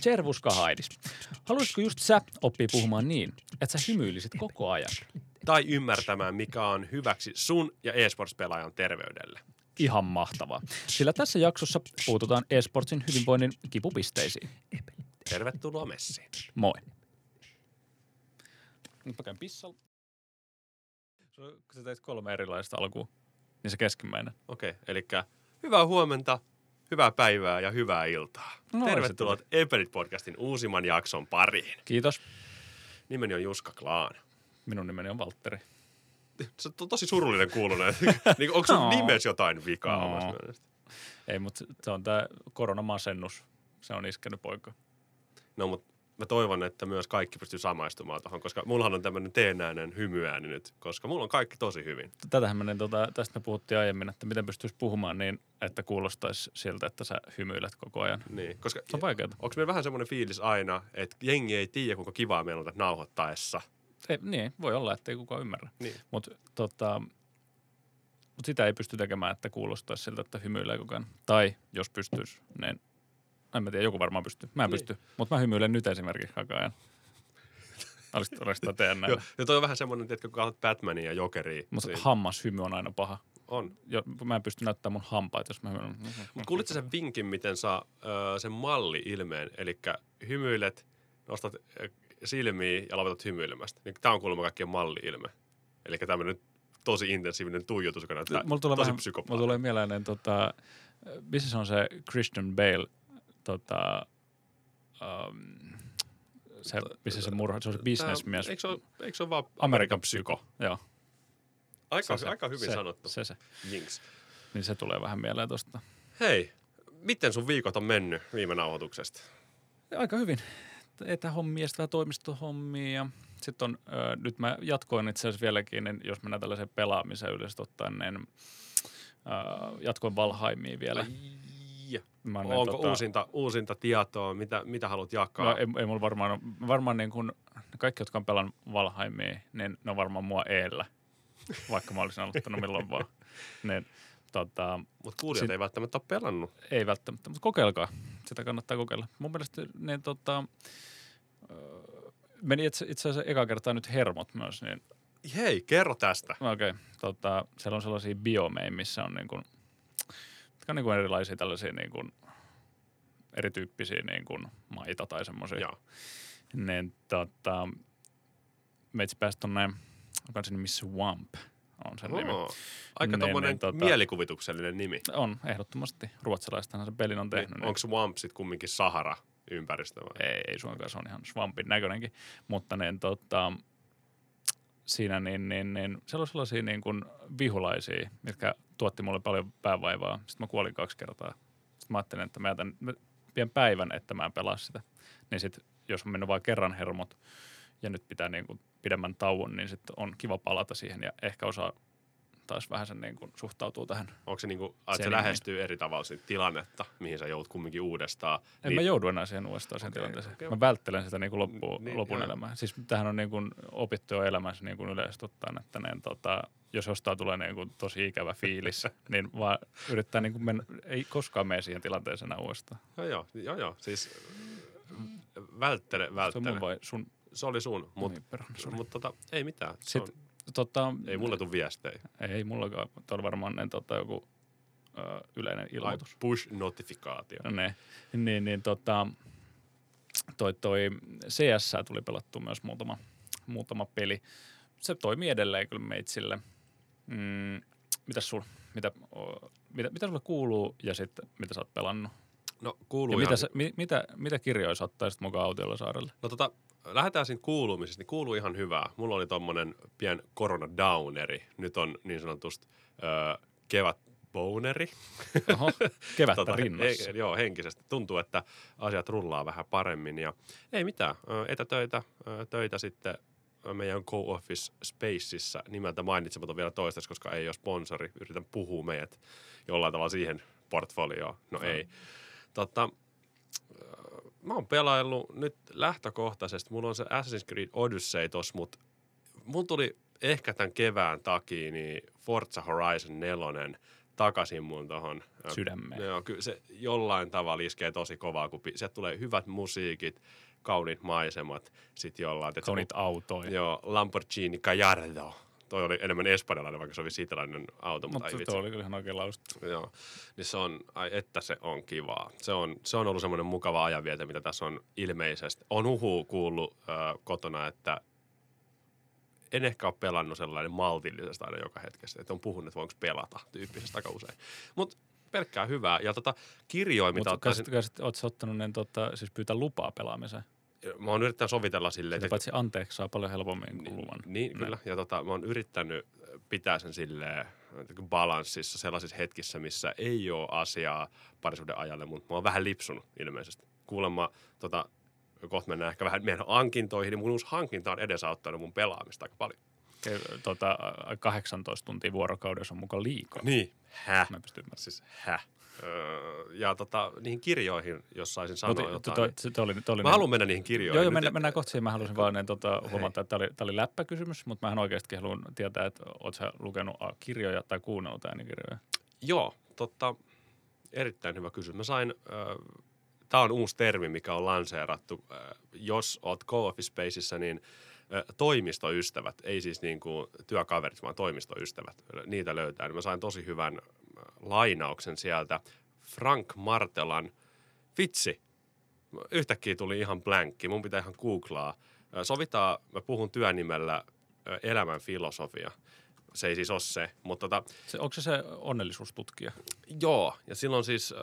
Servuska Haidis. Haluaisitko just sä oppia puhumaan niin, että sä hymyilisit koko ajan? Tai ymmärtämään, mikä on hyväksi sun ja esports-pelaajan terveydelle. Ihan mahtavaa. Sillä tässä jaksossa puututaan esportsin hyvinvoinnin kipupisteisiin. Tervetuloa messiin. Moi. Nyt mä käyn pissalla. Kun sä teit kolme erilaista alkua, niin se keskimmäinen. Okei, okay, eli hyvää huomenta, hyvää päivää ja hyvää iltaa. No, Tervetuloa se Epelit podcastin uusimman jakson pariin. Kiitos. Nimeni on Juska Klaan. Minun nimeni on Valtteri. Se on onko surullinen kuulonen. niin, onko sun No. nimessä jotain vikaa No. omasta mielestä? Ei, mutta se on tämä koronamasennus. Se on iskenyt poika. No, mutta mä toivon, että myös kaikki pystyy samaistumaan tuohon, koska mullahan on tämmöinen teennäinen hymyääni nyt, koska mulla on kaikki tosi hyvin. Tätähän me, niin, tota, tästä me puhuttiin aiemmin, että miten pystyisi puhumaan niin, että kuulostaisi siltä, että sä hymyilet koko ajan. Niin, koska Se on vaikeaa. onko meillä vähän semmoinen fiilis aina, että jengi ei tiedä, kuinka kivaa meillä on nauhoittaessa. Ei, niin, voi olla, että ei kukaan ymmärrä. Niin. Mutta tota, mut sitä ei pysty tekemään, että kuulostaisi siltä, että hymyilee koko ajan. Tai jos pystyisi, niin en mä tiedä, joku varmaan pystyy. Mä en Niin. pysty, mutta mä hymyilen nyt esimerkiksi koko ajan. Olisiko olisiko tehdä näin? Joo, ja toi on vähän semmoinen, että kun katsot Batmania ja Jokeria. Mutta niin hammashymy on aina paha. on. Jo, mä en pysty näyttämään mun hampaita, jos mä hymyilen. Mutta kuulitko sen vinkin, miten saa ö, sen malli-ilmeen? Eli hymyilet, nostat silmiä ja lopetat hymyilemästä. Niin tämä on kuulemma kaikkien malli-ilme. Eli tämmöinen tosi intensiivinen tuijotus, joka näyttää Mulla tulee, tosi vähän, mulla tulee mieleen, tota, missä se on se Christian Bale, tota, um, se, missä se murha, se on se bisnesmies. Eikö se ole, eikö se ole vaan Amerikan psyko, joo. Aika, Se, aika hyvin se, sanottu. Se, se. Jinx. Niin se tulee vähän mieleen tosta. Hei, miten sun viikot on mennyt viime nauhoituksesta? Aika hyvin. Etähommia, sitä toimistohommia ja sitten on, ö, nyt mä jatkoin itse asiassa vieläkin, niin jos mennään tällaiseen pelaamiseen yleisesti ottaen, niin ö, jatkoin Valheimiin vielä. Ja. Mä oon, Onko tota- uusinta, uusinta tietoa, mitä, mitä haluat jakaa? No, ei, ei mulla varmaan, varmaan niin kuin kaikki, jotka on pelannut Valheimia, niin ne on varmaan mua eellä, vaikka mä olisin aloittanut milloin vaan. Niin, tota, Mutta kuulijat Sit- ei välttämättä ole pelannut. ei välttämättä, mutta kokeilkaa. Sitä kannattaa kokeilla. Mun mielestä niin, tota, meni itse, itse asiassa eka kertaa nyt hermot myös, niin Hei, kerro tästä. okei, tota, siellä on sellaisia biomeja, missä on niin kuin, mitkä on niin kuin erilaisia tällaisia niin kuin, erityyppisiä niin kuin maita tai semmoisia. Niin tota, meitsi pääsi tonne, onko se nimi Swamp, on sen nimi. Oo, aika Niin, tommonen niin, tota- mielikuvituksellinen nimi. On, ehdottomasti. Ruotsalaistahan se pelin on tehnyt. niin- Onko Swamp sit kumminkin Sahara ympäristö vai? Ei, ei suinkaan, se on ihan swampin näköinenkin. Mutta niin, tota, siinä niin, niin, niin, siellä oli sellaisia niin kuin vihulaisia, mitkä tuotti mulle paljon päävaivaa. Sitten mä kuolin kaksi kertaa. Sitten mä ajattelin, että mä jätän pidän päivän, että mä en pelaa sitä. Niin sitten, jos on mennyt vain kerran hermot ja nyt pitää niin kuin pidemmän tauon, niin sitten on kiva palata siihen ja ehkä osaa taas vähän sen niin kuin suhtautuu tähän. Onko se niinku, että Se lähestyy eri tavalla siitä tilannetta, mihin sä joudut kumminkin uudestaan? En niin, mä joudu enää siihen uudestaan siihen Okei, tilanteeseen. okei. Mä välttelen sitä niin kuin loppuun, Niin, lopun joo. elämää. Siis tähän on niin kuin opittu jo elämässä niin kuin yleisesti ottaen, että ne, tota, jos jostain tulee niin kuin tosi ikävä fiilis, niin vaan yrittää niin kuin mennä, ei koskaan mene siihen tilanteeseen uudestaan. Joo, joo, joo, joo. Siis välttele, Se on välttele. vai sun, Se oli sun, mutta Niin, mut, tota, ei mitään. Se Sitten, on, tota, ei mulle tule viestejä. ei mullakaan, tuo oli varmaan niin, tota, joku ö, yleinen ilmoitus. push-notifikaatio. No Ne, niin, niin tota, toi, toi CS tuli pelattua myös muutama, muutama peli. Se toimii edelleen kyllä meitsille. Mm, mitäs sul, mitä, mitä, mitä sulle kuuluu ja sitten mitä sä oot pelannut? No Ja kuuluu mitä, ihan, sä, mi, mitä, mitä kirjoja sä ottaisit mukaan autiolla saarelle? No tota, lähdetään siitä kuulumisesta, niin kuuluu ihan hyvää. Mulla oli tommonen pien koronadowneri. Nyt on niin sanotusti ö, kevät boneri. Oho, kevättä Tota, rinnassa. He, joo, henkisesti. Tuntuu, että asiat rullaa vähän paremmin. Ja ei mitään, etätöitä, töitä sitten meidän Co-Office Spaceissa nimeltä mainitsematon vielä toistaiseksi, koska ei ole sponsori. Yritän puhua meidät jollain tavalla siihen portfolioon. No Mm. ei. Tota, ö, mä oon pelaillut nyt lähtökohtaisesti. Mulla on se Assassin's Creed Odyssey tossa, mutta mun tuli ehkä tämän kevään takia niin Forza Horizon 4 takaisin mun tohon. ö, Sydämeen. Joo, kyllä se jollain tavalla iskee tosi kovaa, kun sieltä tulee hyvät musiikit, kauniit maisemat, sitten jollain... Kauniit autoja. Joo, Lamborghini Gallardo. Toi oli enemmän espanjalainen, vaikka se oli italainen auto, mutta, Mutta vitsi. oli kyllä ihan oikein lausuttu. Joo, niin se on, ai että se on kivaa. Se on, se on ollut semmoinen mukava ajanvieto, mitä tässä on ilmeisesti. On huhu kuullut äh, kotona, että en ehkä ole pelannut sellainen maltillisesti aina joka hetkessä. Että on puhunut, että voinko pelata tyyppisesti aika usein. Mutta pelkkää hyvää. Ja tota, kirjoja, mitä Mutta ottaisin, oletko ottanut ne, tota, siis pyytää lupaa pelaamiseen? mä oon yrittänyt sovitella silleen, Sitä paitsi anteeksi saa paljon helpommin kuin luvan. Niin, kyllä. Ja tota, mä oon yrittänyt pitää sen silleen balanssissa sellaisissa hetkissä, missä ei ole asiaa parisuuden ajalle, mutta mä oon vähän lipsunut ilmeisesti. Kuulemma, tota, kohta mennään ehkä vähän meidän hankintoihin, niin mun uusi hankinta on edesauttanut mun pelaamista aika paljon. Tota, 18 tuntia vuorokaudessa on mukaan liikaa. Niin. Häh? Mä en pysty ymmärtämään. Siis häh? Öö, ja tota, niihin kirjoihin, jos saisin sanoa Mutta jotain. niin- se, toi oli, toi oli Mä haluan mennä niihin kirjoihin. Joo, joo mennään, mennään kohta siihen. Mä halusin vaan ne, tota, huomata, että tämä oli, tää oli läppäkysymys, mutta mä oikeasti haluan tietää, että oot sä lukenut a, kirjoja tai kuunnellut äänikirjoja. Joo, totta, erittäin hyvä kysymys. Mä sain, äh, tämä on uusi termi, mikä on lanseerattu. Äh, jos oot co-office spaceissa, niin äh, toimistoystävät, ei siis niin kuin työkaverit, vaan toimistoystävät, niitä löytää. Niin mä sain tosi hyvän lainauksen sieltä Frank Martelan, vitsi, yhtäkkiä tuli ihan blankki, mun pitää ihan googlaa. Sovitaan, mä puhun työnimellä elämän filosofia. Se ei siis ole se, mutta tota, Se, onko se se onnellisuustutkija? Joo, ja silloin siis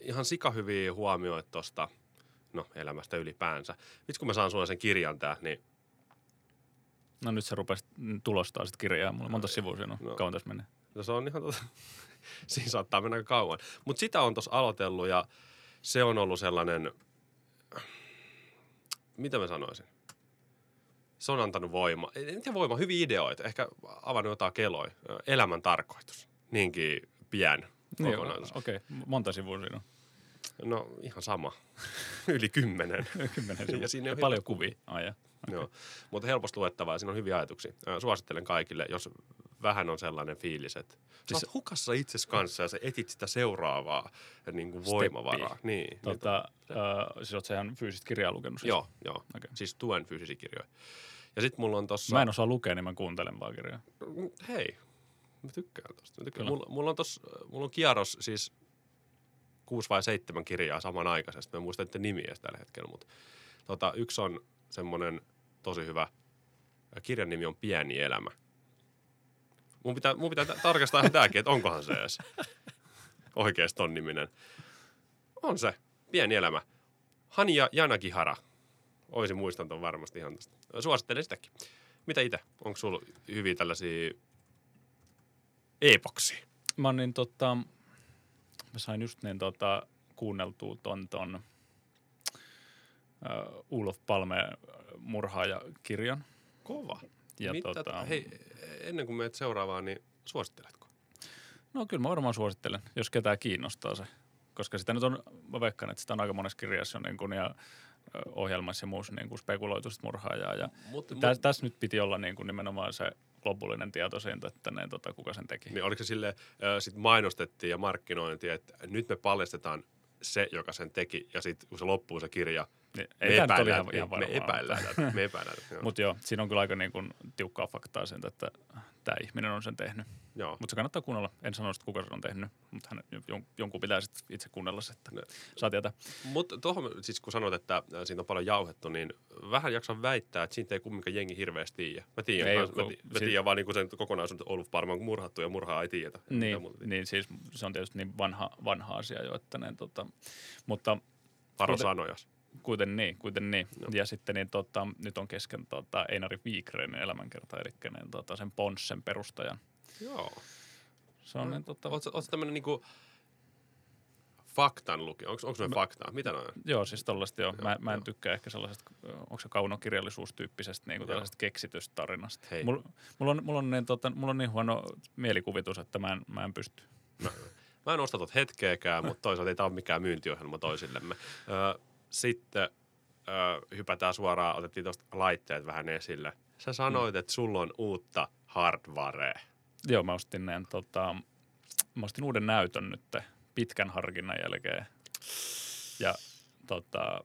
ihan sikahyviä huomioita tuosta no, elämästä ylipäänsä. Vitsi, kun mä saan sulle sen kirjan tää, niin No nyt se rupesi tulostaa sitten kirjaa mulle. Monta sivua siinä on? No. Kauan tässä menee? no, se on ihan tota, siinä saattaa mennä kauan. Mutta sitä on tuossa aloitellut ja se on ollut sellainen, mitä mä sanoisin? Se on antanut voima, en tiedä voima, hyviä ideoita, ehkä avannut jotain keloja. Elämän tarkoitus, niinkin pian Niin, kokonaisuus. Okei, okay. monta sivua siinä on? No ihan sama, yli kymmenen. Kymmenen sivua. Ja siinä on paljon hyvät kuvia. Ai ja. Joo, mutta helposti luettavaa ja siinä on hyviä ajatuksia. Suosittelen kaikille, jos vähän on sellainen fiilis, että sä oot hukassa itses kanssa ja sä etit sitä seuraavaa niin kuin voimavaraa. Niin, niin, Tota, äh, siis oot sä ihan fyysistä kirjaa lukenut? Siis? joo, joo. Okei. Siis tuen fyysisiä kirjoja. Ja sitten mulla on tossa... Mä en osaa lukea, niin mä kuuntelen vaan kirjaa. Hei, mä tykkään tosta. Mä tykkään. Kyllä. Mulla, mulla, on tossa, mulla on kierros siis kuusi vai seitsemän kirjaa samanaikaisesti. Mä en muista niiden nimiä tällä hetkellä, mutta tota, yksi on semmoinen tosi hyvä. Kirjan nimi on Pieni elämä. Mun pitää, mun pitää tä- tarkastaa ihan tääkin, että onkohan se edes oikeasti ton niminen. On se. Pieni elämä. Hania Janagihara. Oisin muistan ton varmasti ihan tästä. Suosittelen sitäkin. Mitä itse? Onko sulla hyviä tällaisia epoksia? Mä niin tota, mä sain just niin tota, kuunneltua ton, ton uh, Ulof Palme murhaaja-kirjan. Kova. Ja Mitä, tota- Hei, ennen kuin menet seuraavaan, niin suositteletko? No kyllä mä varmaan suosittelen, jos ketään kiinnostaa se. Koska sitä nyt on, mä veikkaan, että sitä on aika monessa kirjassa niin kuin, ja ohjelmassa ja muussa niin kuin spekuloitu murhaajaa. Ja Mut, tässä täs nyt piti olla niin kuin nimenomaan se lopullinen tieto siitä, että ne, tota, kuka sen teki. Niin oliko se sille, sit mainostettiin ja markkinointiin, että nyt me paljastetaan se, joka sen teki, ja sitten kun se loppuu se kirja, Niin, me ei ole epäillään, ihan, ihan me epäillään, tätä, me epäillään. Mutta joo, siinä on kyllä aika niin kuin tiukkaa faktaa sen, että tämä ihminen on sen tehnyt. joo. Mutta se kannattaa kuunnella. En sano, että kuka sen on tehnyt, mutta hän, jon- jonkun pitää sitten itse kuunnella se, että Ne. saa tietää. Mutta tuohon, siis kun sanoit, että äh, siitä on paljon jauhettu, niin vähän jaksan väittää, että siitä ei kumminkaan jengi hirveästi tiedä. Mä tiedän, Ei mä, mä, kun mä si- tiedän vaan niin sen kokonaisuuden, Parma on murhattu ja murhaa ei tiedetä. Mitä Niin, tiedä. niin siis se on tietysti niin vanha, vanha asia jo, että ne, tota, mutta Varo sanojas. Kuiten niin, kuiten niin. Joo. Ja sitten niin, tota, nyt on kesken tota, Einari Viikreinen elämänkerta, eli niin, tota, sen Ponssen perustajan. Joo. Se on niin, tota, Oletko oot tämmöinen niinku faktan lukija? Onko noin faktaa? Mitä noin on? Joo, siis tollaista joo. Mä, mä en joo. tykkää ehkä sellaisesta, onko se kaunokirjallisuustyyppisestä niin kuin Joo. tällaisesta keksitystarinasta. Hei. Mulla mul on, mulla, on niin, tota, mulla on niin huono mielikuvitus, että mä en, mä en pysty. Mä, mä en osta tot hetkeäkään, mutta toisaalta ei tämä ole mikään myyntiohjelma toisillemme. Ö, sitten ö, hypätään suoraan, otettiin tuosta laitteet vähän esille. Sä sanoit, että sulla on uutta hardwarea. Joo, mä ostin ne, tota, mä ostin uuden näytön nyt pitkän harkinnan jälkeen. Ja tota,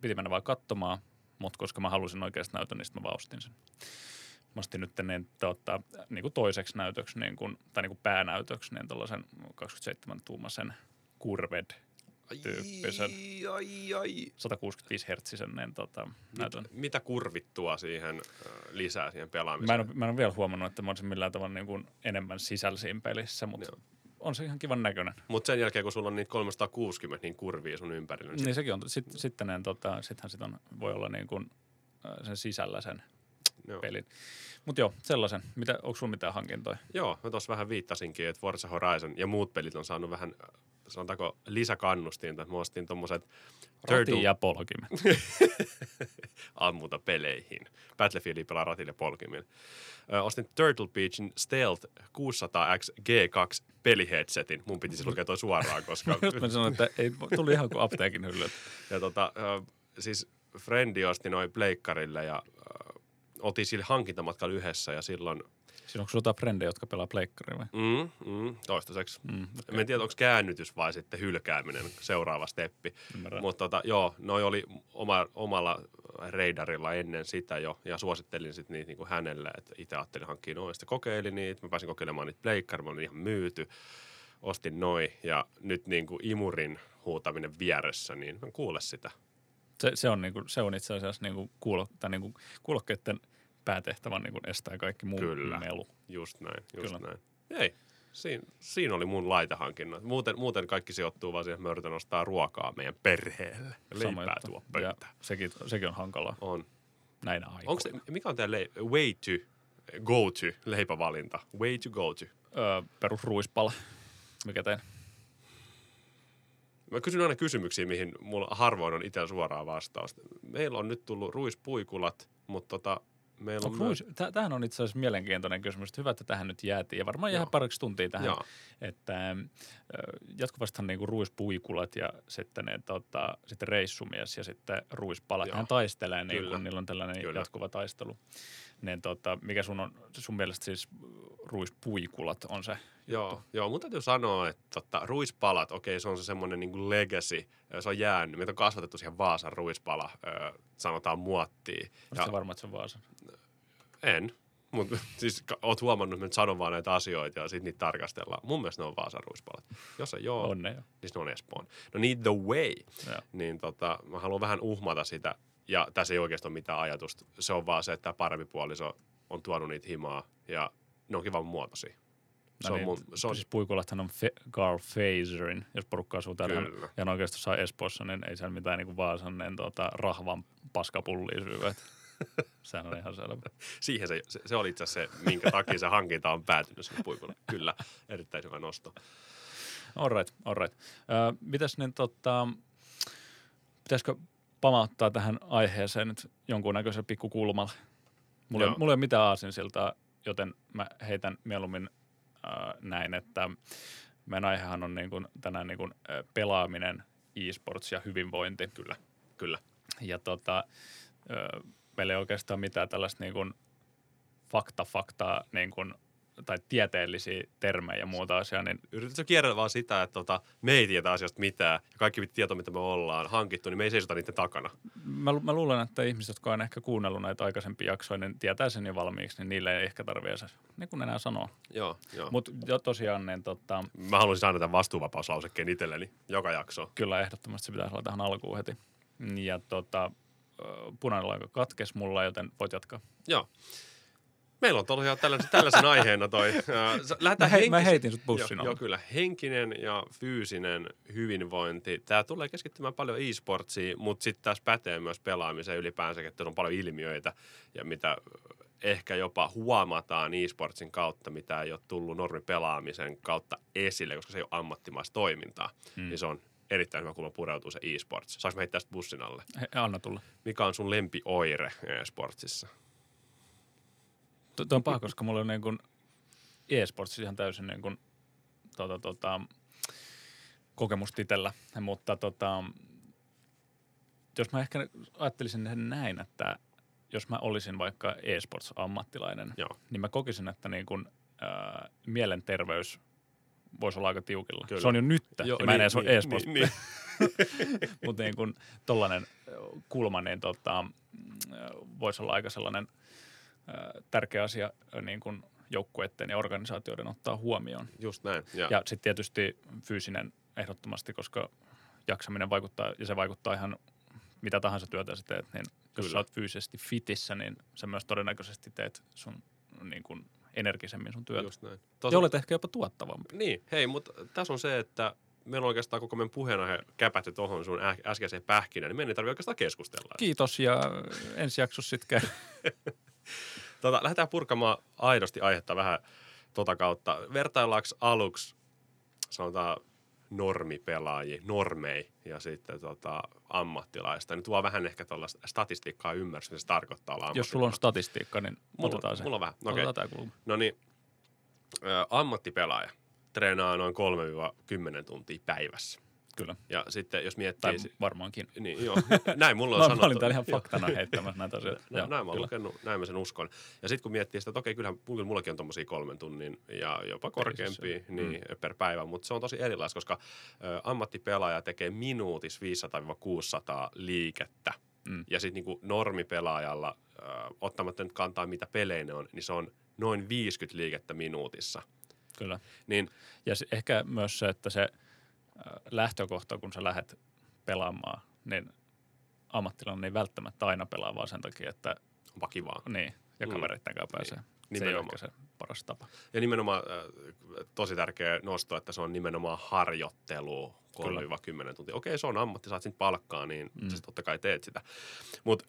piti mennä vaan katsomaan, mutta koska mä halusin oikeasti näytön, niin mä vaan ostin sen. Mä ostin nyt niin, tota, niin kuin toiseksi näytöksi, niin kuin, tai niin kuin päänäytöksi, niin tällaisen 27-tuumaisen Curved tyyppisen Ai, ai, ai. 165 hertsisen niin, tota, näytön. Mitä, mitä kurvittua siihen lisää siihen Mä pelaamiseen? en, ole, mä en ole vielä huomannut, että mä olisin millään tavalla niin kuin enemmän sisällä siinä pelissä, mutta Joo. on se ihan kivan näköinen. Mutta sen jälkeen, kun sulla on niitä 360 niin kurvia sun ympärillä, niin, Niin sekin on. Sit, sitten tota, sittenhän sit on, voi olla niin kuin, sen sisällä sen joo. pelin. Mutta joo, sellaisen. Mitä, onko sulla mitään hankintoja? Joo, mä tuossa vähän viittasinkin, että Forza Horizon ja muut pelit on saanut vähän, äh, sanotaanko, lisäkannustinta. Mä ostin tommoset Rati ja polkimet. ammuta peleihin. Battlefieldia pelaa ratille polkimin. Ö, ostin Turtle Beachin Stealth 600X G2 peliheadsetin. Mun piti se lukea toi suoraan, koska... Just mä sanoin, että ei, tuli ihan kuin apteekin hyllyltä. ja tota, ö, siis Frendi osti noin pleikkarille ja ö, oltiin sillä hankintamatkalla yhdessä ja silloin... Siinä onko sulla jotain frendejä, jotka pelaa pleikkaria vai? Mm, mm, toistaiseksi. Mm, Okay. En tiedä, onko käännytys vai sitten hylkääminen seuraava steppi. Ymmärrän. Mutta tota, joo, noi oli oma, omalla reidarilla ennen sitä jo, ja suosittelin sitten niitä niinku hänelle, että itse ajattelin hankkia noin. Sitten kokeilin niitä, mä pääsin kokeilemaan niitä pleikkari, mä olin ihan myyty. Ostin noin, ja nyt niinku imurin huutaminen vieressä, niin mä en kuule sitä. Se, se, on, niinku, se on itse asiassa niinku kuulo, tai niinku kuulokkeiden päätehtävän niinku estää kaikki muu Kyllä. melu. Just näin, just Kyllä. näin. Ei, siinä, siinä oli mun laitehankinnat. Muuten, muuten kaikki sijoittuu vaan siihen, että mä yritän ostaa ruokaa meidän perheelle. Sama leipää juttu. tuo Ja pöytään. sekin, sekin on hankalaa On. näinä aikoina. Onko te, mikä on teidän le- way to go to leipävalinta? Way to go to. Öö, perusruispala. Mikä tein? Mä kysyn aina kysymyksiä, mihin mulla harvoin on itse suoraa vastausta. Meillä on nyt tullut ruispuikulat, mutta tota, meillä on Onko ruis, tä- tämähän on itse asiassa mielenkiintoinen kysymys. Hyvä, että tähän nyt jäätiin. Ja varmaan jää pariksi tuntia tähän. Joo. Että ö, jatkuvastihan niinku ruispuikulat ja sitten, ne, tota, sitten reissumies ja sitten ruispalat. Joo. Hän taistelee, niin kun niillä on tällainen Kyllä. jatkuva taistelu. Niin, tota, mikä sun on, sun mielestä siis ruispuikulat on se? Joo, joo, mun täytyy sanoa, että tota, ruispalat, okei, se on se semmoinen niin legacy, se on jäänyt. Meitä on kasvatettu siihen Vaasan ruispala, ö, sanotaan muottiin. Oletko varma, että se on Vaasan? En, mutta siis oot huomannut, että sanon vaan näitä asioita ja sitten niitä tarkastellaan. Mun mielestä ne on Vaasan ruispalat. Jos ei ole, On ne jo. niin ne on Espoon. No Need the Way, Joo. niin tota, mä haluan vähän uhmata sitä. Ja tässä ei oikeastaan ole mitään ajatusta. Se on vaan se, että tämä parempi puoliso on tuonut niitä himaa ja ne on kivan muotoisia. Se No on niin, mun, se on, Siis puikulathan on Fe- Carl Fazerin, jos porukka asuu täällä. Kyllä. Ja on oikeastaan saa Espoossa, niin ei siellä mitään niin kuin Vaasan niin, tota, rahvan paskapullia syyä. että Sehän on ihan selvä. siihen se, se, se oli itse asiassa se, minkä takia se hankinta on päätynyt sinne puikulle. Kyllä, erittäin hyvä nosto. All right, all right. Ö, mitäs niin tota, pitäisikö pamauttaa tähän aiheeseen nyt jonkunnäköisellä pikkukulmalla? Mulla, ei, mulla ei ole mitään aasinsiltaa, joten mä heitän mieluummin äh, näin, että meidän aihehan on niin kuin, tänään niin kuin, äh, pelaaminen, e-sports ja hyvinvointi. Kyllä, kyllä. Ja tota, ö, meillä ei oikeastaan mitään tällaista niin kuin fakta, faktaa niin kuin, tai tieteellisiä termejä ja muuta asiaa, niin Yritätkö kierrellä vaan sitä, että tota, me ei tiedä asiasta mitään ja kaikki tieto, mitä me ollaan hankittu, niin me ei seisota niiden takana. mä, lu- mä luulen, että ihmiset, jotka on ehkä kuunnellut näitä aikaisempia jaksoja, niin tietää sen jo valmiiksi, niin niille ei ehkä tarvitse niin kuin enää sanoa. Joo, joo. Mutta jo tosiaan, niin tota, Mä haluaisin saada tämän vastuuvapauslausekkeen itselleni joka jakso. kyllä ehdottomasti se pitäisi olla tähän alkuun heti. Ja tota, punainen lanka katkes mulla, joten voit jatkaa. Joo. Meillä on tosiaan tällaisen, tällaisen aiheena toi. Lähdetään Mä, mä henkis- heitin sut bussin Joo, alle. joo, kyllä. Henkinen ja fyysinen hyvinvointi. Tämä tulee keskittymään paljon e-sportsiin, mutta sitten taas pätee myös pelaamiseen ylipäänsä, että on paljon ilmiöitä ja mitä ehkä jopa huomataan e-sportsin kautta, mitä ei ole tullut normipelaamisen kautta esille, koska se ei ole ammattimaista toimintaa. Mm. Niin se on erittäin hyvä, kun mä pureutuu se e-sports. Saanko mä heittää sitä bussin alle? He, anna tulla. Mikä on sun lempioire e-sportsissa? Tuo on paha, koska mulla on niin kuin e-sports ihan täysin niin kuin, tota, tota, kokemusta itsellä, mutta tota, jos mä ehkä ajattelisin näin, että jos mä olisin vaikka e-sports-ammattilainen, Joo. niin mä kokisin, että niin kuin, ää, mielenterveys voisi olla aika tiukilla. Kyllä. Se on jo nyt, Joo, ja mä en edes niin, ole ees niin, niin. mutta niin kuin tollainen kulma, niin tota, voisi olla aika sellainen tärkeä asia niin kuin joukkueiden ja organisaatioiden ottaa huomioon. Just näin. Ja, Ja sitten tietysti fyysinen ehdottomasti, koska jaksaminen vaikuttaa, ja se vaikuttaa ihan mitä tahansa työtä sä teet, niin jos Kyllä. sä oot fyysisesti fitissä, niin sä myös todennäköisesti teet sun niin kuin energisemmin sun työtä. just näin. Ja olet ehkä jopa tuottavampi. Niin, hei, mutta tässä on se, että meillä on oikeastaan koko meidän puheenaihe käpätty tuohon sun ä- äskeiseen pähkinään, niin meidän ei tarvitse oikeastaan keskustella. Kiitos ja ensi jaksossa sitten. Tota, lähdetään purkamaan aidosti aihetta vähän tota kautta. Vertaillaanko aluksi, sanotaan, normipelaajia, normei ja sitten tota, ammattilaista. Nyt vaan vähän ehkä tuollaista statistiikkaa ymmärrys, mitä se tarkoittaa olla Jos sulla on statistiikka, niin Mulla- otetaan se. mulla on vähän, okei. Otetaan tämä. No niin, ammattipelaaja treenaa noin 3-10 tuntia päivässä. Kyllä. Ja sitten jos miettii... Tai varmaankin. niin, joo, näin mulla on sanottu. mä olin täällä ihan faktana heittämässä näitä asioita. Näin, Joo, näin mä lukenut, näin mä sen uskon. Ja sitten kun miettii sitä, että okei, kyllähän mulla- mullakin on tommosia kolmen tunnin ja jopa korkeampia Mm. niin, per päivä, mutta se on tosi erilaista, koska ö, ammattipelaaja tekee minuutis 500-600 liikettä. Mm. Ja sitten niinku normipelaajalla, ö, ottamatta nyt kantaa mitä pelejä ne on, niin se on noin 50 liikettä minuutissa. Kyllä. Niin Ja se, ehkä myös se, että se lähtökohta, kun sä lähdet pelaamaan, niin ammattilainen ei välttämättä aina pelaa vaan sen takia, että onpa kivaa. niin, ja Mm. kavereitten kanssa pääsee. Se ei ole Nimenomaan. se paras tapa. Ja nimenomaan äh, tosi tärkeä nosto, että se on nimenomaan harjoittelu 3-10 tuntia. Okei, se on ammatti, saat siitä palkkaa, niin mm. sä totta kai teet sitä. Mutta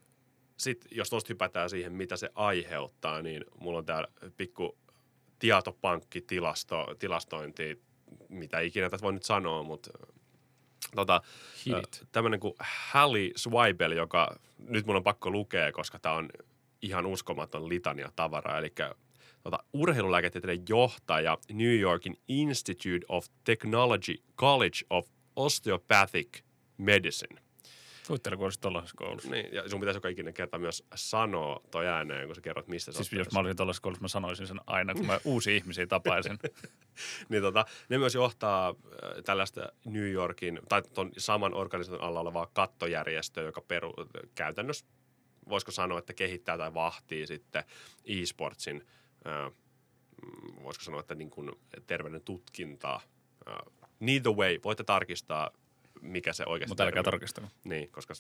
sitten jos tuosta hypätään siihen, mitä se aiheuttaa, niin mulla on täällä pikku tietopankki, tilasto, tilastointi, mitä ikinä tätä voi nyt sanoa, mutta tota, tämmöinen kuin Hallie Swibel, joka nyt mun on pakko lukea, koska tämä on ihan uskomaton litania tavaraa. Eli tota, urheilulääketieteen johtaja New Yorkin Institute of Technology College of Osteopathic Medicine. Kuvittele, kun olisit tuollaisessa koulussa. Niin, ja sun pitäisi joka ikinen kerta myös sanoa toi ääneen, kun sä kerrot, mistä sä Siis jos mä olisin tuollaisessa koulussa, mä sanoisin sen aina, kun mä uusia ihmisiä tapaisin. niin tota, ne myös johtaa äh, tällaista New Yorkin, tai ton saman organisaation alla olevaa kattojärjestöä, joka peru, käytännössä, voisiko sanoa, että kehittää tai vahtii sitten e-sportsin, äh, mm, voisiko sanoa, että niin kuin terveyden tutkintaa. Äh, neither way, voitte tarkistaa, mikä se oikeasti Mutta älkää tarkistako. niin, koska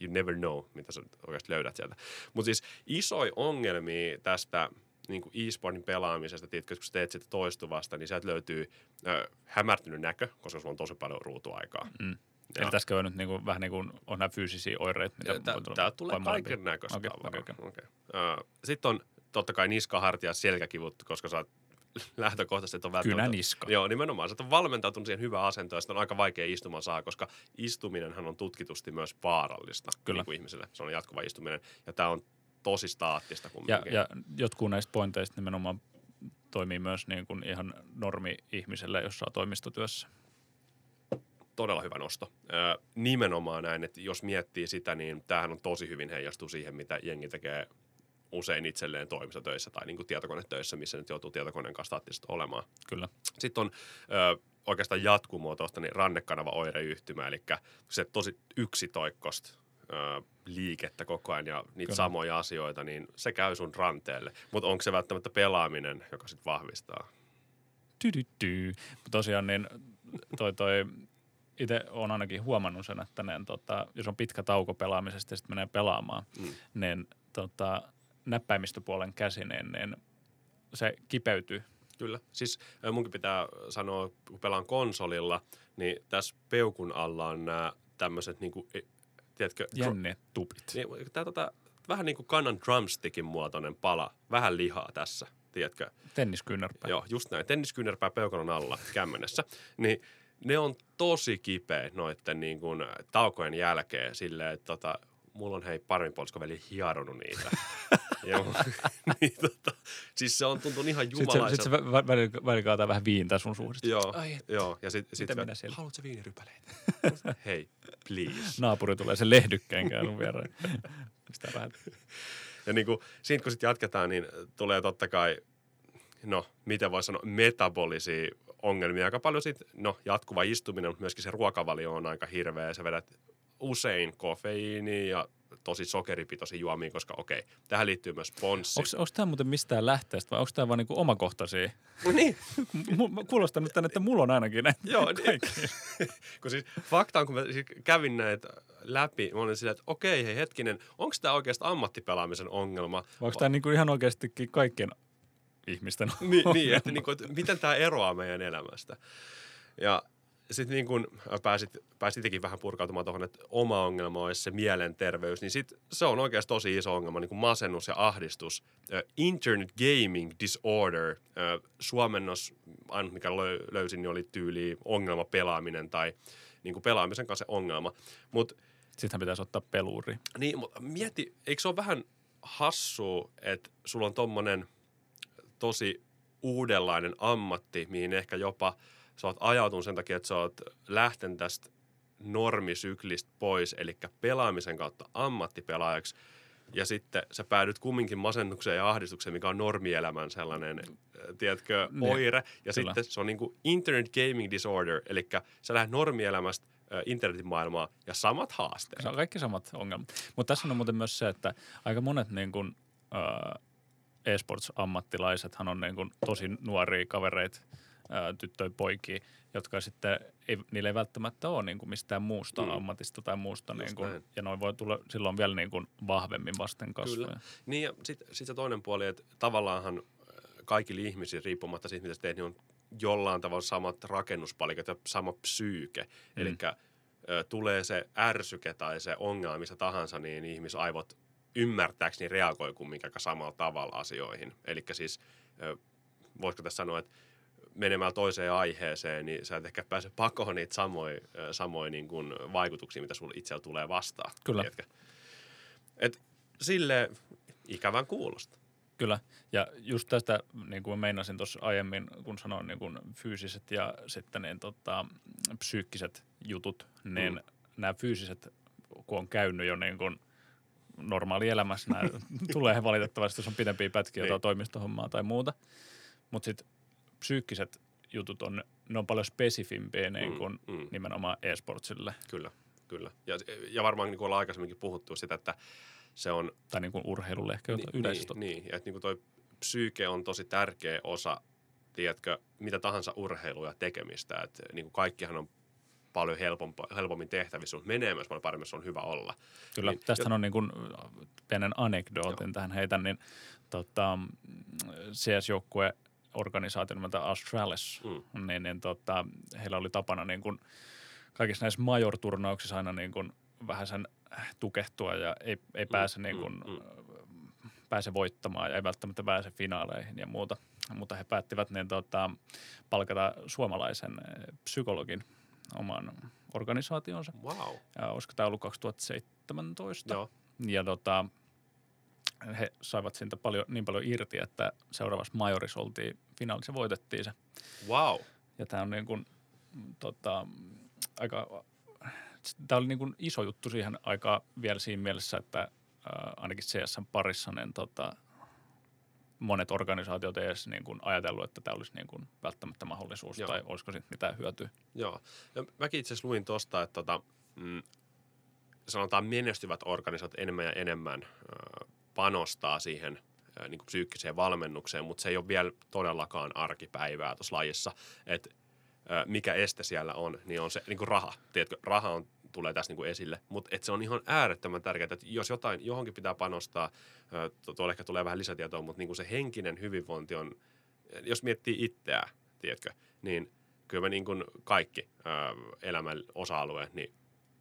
you never know, mitä sä oikeasti löydät sieltä. Mutta siis isoja ongelmia tästä niin kuin e-sportin pelaamisesta, tiedätkö, kun sä teet sitä toistuvasta, niin sieltä löytyy ö, hämärtynyt näkö, koska sulla on tosi paljon ruutuaikaa. Mm. Ja- Eli tässä käy nyt niin kuin, vähän niin kuin on nämä fyysisiä oireita, mitä voi tulla. Tää tulee kaiken näköistä okei, okei. Okay. Ö, Sitten on totta kai niska, hartia, selkäkivut, koska sä oot lähtökohtaisesti on välttämättä... Kynäniska. Joo, nimenomaan. Sä oot valmentautunut siihen hyvään asentoon ja sitä on aika vaikea istumaan saa, koska istuminenhan on tutkitusti myös vaarallista Kyllä. Niin ihmiselle. Se on jatkuva istuminen ja tämä on tosi staattista Ja, kumminkin. ja jotkut näistä pointeista nimenomaan toimii myös niin kuin ihan normi-ihmiselle, jos saa toimistotyössä. Todella hyvä nosto. Ö, nimenomaan näin, että jos miettii sitä, niin tämähän on tosi hyvin heijastu siihen, mitä jengi tekee usein itselleen toimistotöissä tai niin kuin tietokonetöissä, missä nyt joutuu tietokoneen kanssa staattisesti olemaan. Kyllä. Sitten on ö, oikeastaan jatkumoa tuosta niin rannekanava oireyhtymä, eli se tosi yksitoikkosta ö, liikettä koko ajan ja niitä Kyllä. Samoja asioita, niin se käy sun ranteelle. Mutta onko se välttämättä pelaaminen, joka sitten vahvistaa? Tydytty. Tosiaan niin toi, toi itse olen ainakin huomannut sen, että ne, tota, jos on pitkä tauko pelaamisesta ja sitten menee pelaamaan, Mm. niin tota, näppäimistöpuolen käsineen, niin se kipeytyy. Kyllä. Siis munkin pitää sanoa, kun pelaan konsolilla, niin tässä peukun alla on nämä tämmöiset, niinku, e- tiedätkö, dro- Jänne tupit. niin, tää, tota, vähän niin kuin kannan drumstickin muotoinen pala, vähän lihaa tässä, tiedätkö? Tenniskyynärpää. Joo, just näin. Tenniskyynärpää peukalon alla kämmenessä. Niin ne on tosi kipeä noitten niin kuin taukojen jälkeen silleen, että tota, mulla on hei paremmin polskoveli hieronut niitä. Joo. niin, tota, siis se on tuntunut ihan Sitten se, jumalaiselta. sit se vä- vä- välillä, välillä kaataa vähän viintä sun suuhun. Joo, Ai, et- joo. Ja sit, sit mitä minä siellä? haluatko viinirypäleitä? hei, please. Naapuri tulee sen lehdykkeen sun viereen. Sitä vähän. Ja niin kuin, siitä kun sitten jatketaan, niin tulee totta kai, no, miten voi sanoa, metabolisia ongelmia. Aika paljon sit, no jatkuva istuminen, mutta myöskin se ruokavalio on aika hirveä. Sä vedät usein kofeiiniä ja tosi sokeripitoisia juomia, koska okei, tähän liittyy myös ponssi. Onko tämä muuten mistään lähteestä vai onko tämä vaan niinku omakohtaisia? niin, M- kuulostaa nyt tänne, että mulla on ainakin näitä Joo, niin. kun siis fakta on, kun mä siis kävin näitä läpi, mä olin silleen, että okei, hei hetkinen, onko tämä oikeastaan ammattipelaamisen ongelma? Vai onko tämä niinku ihan oikeastikin kaikkien ihmisten niin, niin, että, niin kuin, että miten tämä eroaa meidän elämästä. Ja sitten niin kun pääsit, pääsit itsekin vähän purkautumaan tuohon, että oma ongelma olisi se mielenterveys, niin sit se on oikeasti tosi iso ongelma, niin kuin masennus ja ahdistus. Internet Gaming Disorder, suomennos, ainut mikä löy, löysin, niin oli tyyli ongelma pelaaminen tai niin kuin pelaamisen kanssa se ongelma. Mutta Sittenhän pitäisi ottaa peluuri. niin, mutta mieti, eikö se ole vähän hassua, että sulla on tommonen tosi uudenlainen ammatti, mihin ehkä jopa sä oot ajautunut sen takia, että sä oot lähtenyt tästä normisyklistä pois, eli pelaamisen kautta ammattipelaajaksi, ja sitten sä päädyt kumminkin masennukseen ja ahdistukseen, mikä on normielämän sellainen, äh, tiedätkö, Niin, oire. Ja kyllä. sitten se on niin kuin internet gaming disorder, eli sä lähdet normielämästä äh, internetin maailmaan ja samat haasteet. Se on kaikki samat ongelmat. Mutta tässä on muuten myös se, että aika monet niin kuin, äh, e-sports-ammattilaisethan on niin kuin tosi nuoria kavereita, äh, tyttöjä, poikia, jotka sitten, ei, niillä ei välttämättä ole niin kuin mistään muusta Mm. mm. ammatista tai muusta. Just Niin kuin, näin. ja noin voi tulla silloin vielä niin kuin vahvemmin vasten kasvoja. Kyllä. Niin ja sitten sit se toinen puoli, että tavallaanhan kaikilla ihmisillä, riippumatta siitä, mitä sä teet, niin on jollain tavalla samat rakennuspalikat ja sama psyyke. Mm. Eli tulee se ärsyke tai se ongelma, missä tahansa, niin ihmisaivot ymmärtääkseni reagoi kumminkin aika samalla tavalla asioihin. Eli siis, voisiko tässä sanoa, että menemällä toiseen aiheeseen, niin sä et ehkä pääse pakoon niitä samoja, samoja niin kuin vaikutuksia, mitä sulla itsellä tulee vastaan. Kyllä. Tiedätkö? Et sille ikävän kuulosta. Kyllä, ja just tästä, niin kuin meinasin tuossa aiemmin, kun sanoin niin kuin fyysiset ja sitten niin, tota, psyykkiset jutut, niin Mm. nämä fyysiset, kun on käynyt jo niin kuin normaali elämässä, nämä tulee valitettavasti, jos on pidempiä pätkiä Niin. tai toimistohommaa tai muuta. Mutta sitten psyykkiset jutut on, ne on paljon spesifimpiä niin kuin Mm, mm. nimenomaan e-sportsille Kyllä, kyllä. Ja, ja varmaan niin kuin ollaan aikaisemminkin puhuttu sitä, että se on tai niin kuin urheilulle ehkä Ni- niin, yleisesti. Niin, niin. Ja että niin toi psyyke on tosi tärkeä osa, tiedätkö, mitä tahansa urheilua ja tekemistä. Että niin kuin kaikkihan on paljon helpompa, helpommin tehtävissä, mutta menee myös paljon paremmin, jos on hyvä olla. Kyllä, Niin, tästähän on niin kuin pienen anekdootin tähän heitän, niin tota, CS-joukkue organisaatio nimeltä Astralis, Mm. mm. niin, niin tota, heillä oli tapana niin kuin kaikissa näissä major-turnauksissa aina niin kuin vähän sen tukehtua ja ei, ei pääse, niin kuin, mm, pääse voittamaan ja ei välttämättä pääse finaaleihin ja muuta. Mutta he päättivät niin, tota, palkata suomalaisen eh, psykologin oman organisaationsa. Wow. Ja olisiko tämä ollut 2017? Joo. Ja tota, he saivat siitä paljon, niin paljon irti, että seuraavassa majorissa oltiin finaalissa voitettiin se. Wow. Ja tämä on niin kuin, tota, aika, tämä oli niin kuin iso juttu siihen aikaan vielä siinä mielessä, että ää, ainakin CSN parissa niin tota, monet organisaatiot ei edes niin kuin ajatellut, että tämä olisi niin kuin välttämättä mahdollisuus Joo. tai olisiko siitä mitään hyötyä. Joo. Ja mäkin itse asiassa luin tuosta, että tota, mm, sanotaan menestyvät organisaatiot enemmän ja enemmän ö, panostaa siihen niin kuin psyykkiseen valmennukseen, mutta se ei ole vielä todellakaan arkipäivää tuossa lajissa. Ö, mikä este siellä on, niin on se niin kuin raha. Tiedätkö, raha on, tulee tässä niin kuin esille, mutta et se on ihan äärettömän tärkeää, että jos jotain, johonkin pitää panostaa, tuolla ehkä tulee vähän lisätietoa, mutta niin kuin se henkinen hyvinvointi on, jos miettii itseään, tiedätkö, niin kyllä me niin kuin kaikki elämän osa-alueet, niin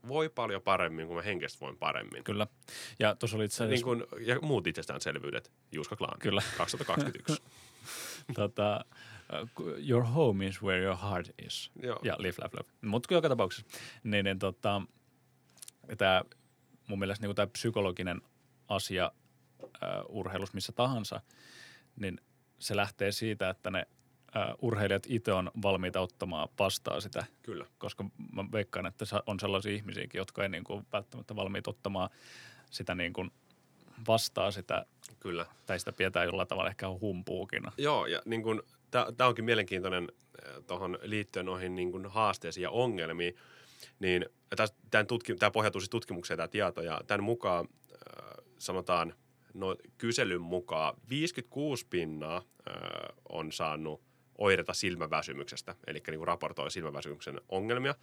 voi paljon paremmin, kun mä henkisesti voin paremmin. Kyllä. Ja tuossa oli itse Niin asiassa, kuin, ja muut itsestäänselvyydet. Juuska Klaan. Kyllä. 2021. tota, uh, your home is where your heart is. Joo. Ja live, laugh, love. Mutta joka tapauksessa, niin, niin tota, tämä mun mielestä niin tämä psykologinen asia uh, urheilussa missä tahansa, niin se lähtee siitä, että ne urheilijat itse on valmiita ottamaan vastaan sitä, Kyllä. koska mä veikkaan, että on sellaisia ihmisiäkin, jotka ei niin kuin välttämättä valmiita ottamaan sitä niin kuin vastaa sitä, Kyllä. tai sitä pidetään jollain tavalla ehkä humpuukina. Joo, ja niin kuin tämä onkin mielenkiintoinen tuohon liittyen noihin niin kuin haasteisiin ja ongelmiin, niin tämän tutki, tämä pohjautuu siis tutkimukseen tämä tieto, ja tämän mukaan äh, sanotaan, no, kyselyn mukaan 56 pinnaa äh, on saanut oireita silmäväsymyksestä, eli niin kuin raportoi silmäväsymyksen ongelmia.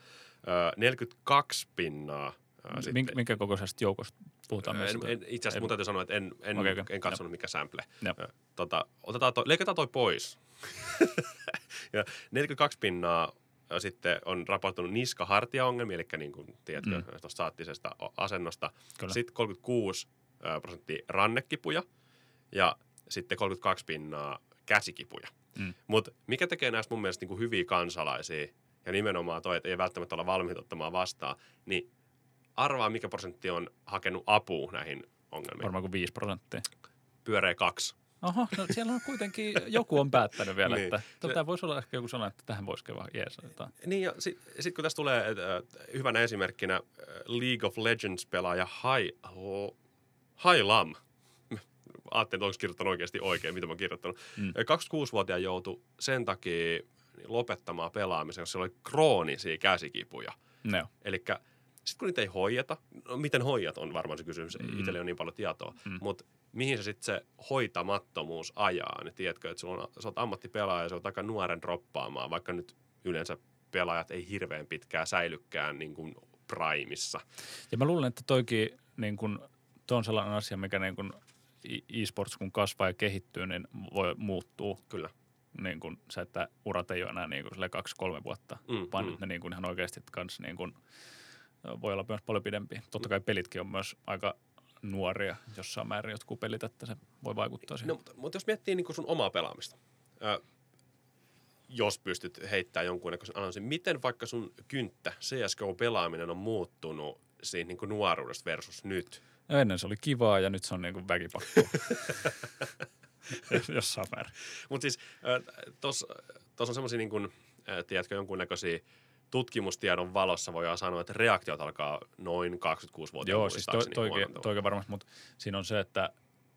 Äh, 42 pinnaa sitten, Minkä kokoisesta joukosta puhutaan? En, en, itse asiassa mun täytyy sanoa, että en, en, okay, okay. en katsonut mikä sample. Tota, otetaan toi, leikataan toi pois. ja 42 pinnaa sitten on raportoinut niska-hartia-ongelmia, eli niin kuin, tiedätkö, mm. tuosta saattisesta asennosta. Kyllä. Sitten 36 prosenttia rannekipuja ja sitten 32 pinnaa käsikipuja. Mm. Mutta mikä tekee näistä mun mielestä niin kuin hyviä kansalaisia ja nimenomaan toi, että ei välttämättä olla valmiita ottamaan vastaan, niin arvaa mikä prosentti on hakenut apua näihin ongelmiin. Varmaan kuin 5 prosenttia. Pyöreä kaksi. Oho, no siellä on kuitenkin, joku on päättänyt vielä, niin. että tämä voisi olla ehkä joku sana, että tähän voisi vaan jees. Niin ja sitten sit kun tässä tulee äh, hyvänä esimerkkinä äh, League of Legends-pelaaja Hai, Hai Lam. Ajattelin, että onko kirjoittanut oikeasti oikein, mitä mä oon kirjoittanut. Mm. 26-vuotiaan joutui sen takia lopettamaan pelaamisen, koska siellä oli kroonisia käsikipuja. No. Eli sitten kun niitä ei hoideta, no miten hoijat on varmaan se kysymys, mm. itsellä on niin paljon tietoa, mm. mutta mihin se sitten se hoitamattomuus ajaa, niin tiedätkö, että sulla on, sä oot ammattipelaaja ja sä oot aika nuoren droppaamaan, vaikka nyt yleensä pelaajat ei hirveän pitkään säilykään niin kuin primissa. Ja mä luulen, että toikin niin kuin, toi on sellainen asia, mikä niin kuin e-sports kun kasvaa ja kehittyy, niin voi muuttua. Kyllä. Niin kuin se, että urat ei ole enää niin kuin kaksi-kolme vuotta, mm, vaan mm. nyt ne niin kuin ihan oikeasti kanssa niin kuin – voi olla myös paljon pidempi. Totta kai pelitkin on myös aika nuoria jossain määrin jotkut pelit, että se voi vaikuttaa siihen. No, mutta, mutta jos miettii niin kuin sun omaa pelaamista, ää, jos pystyt heittämään jonkunnäköisen analyysin, miten vaikka sun kynttä CSGO-pelaaminen on muuttunut siinä niin nuoruudesta versus nyt? No ennen se oli kivaa ja nyt se on niin kuin väkipakko. jossain määrin. Mutta siis tuossa on semmoisia, niin kuin, tiedätkö, jonkunnäköisiä – tutkimustiedon valossa voidaan sanoa, että reaktiot alkaa noin 26-vuotiaana. Joo, siis toi, toikin, toikin varmasti, mutta siinä on se, että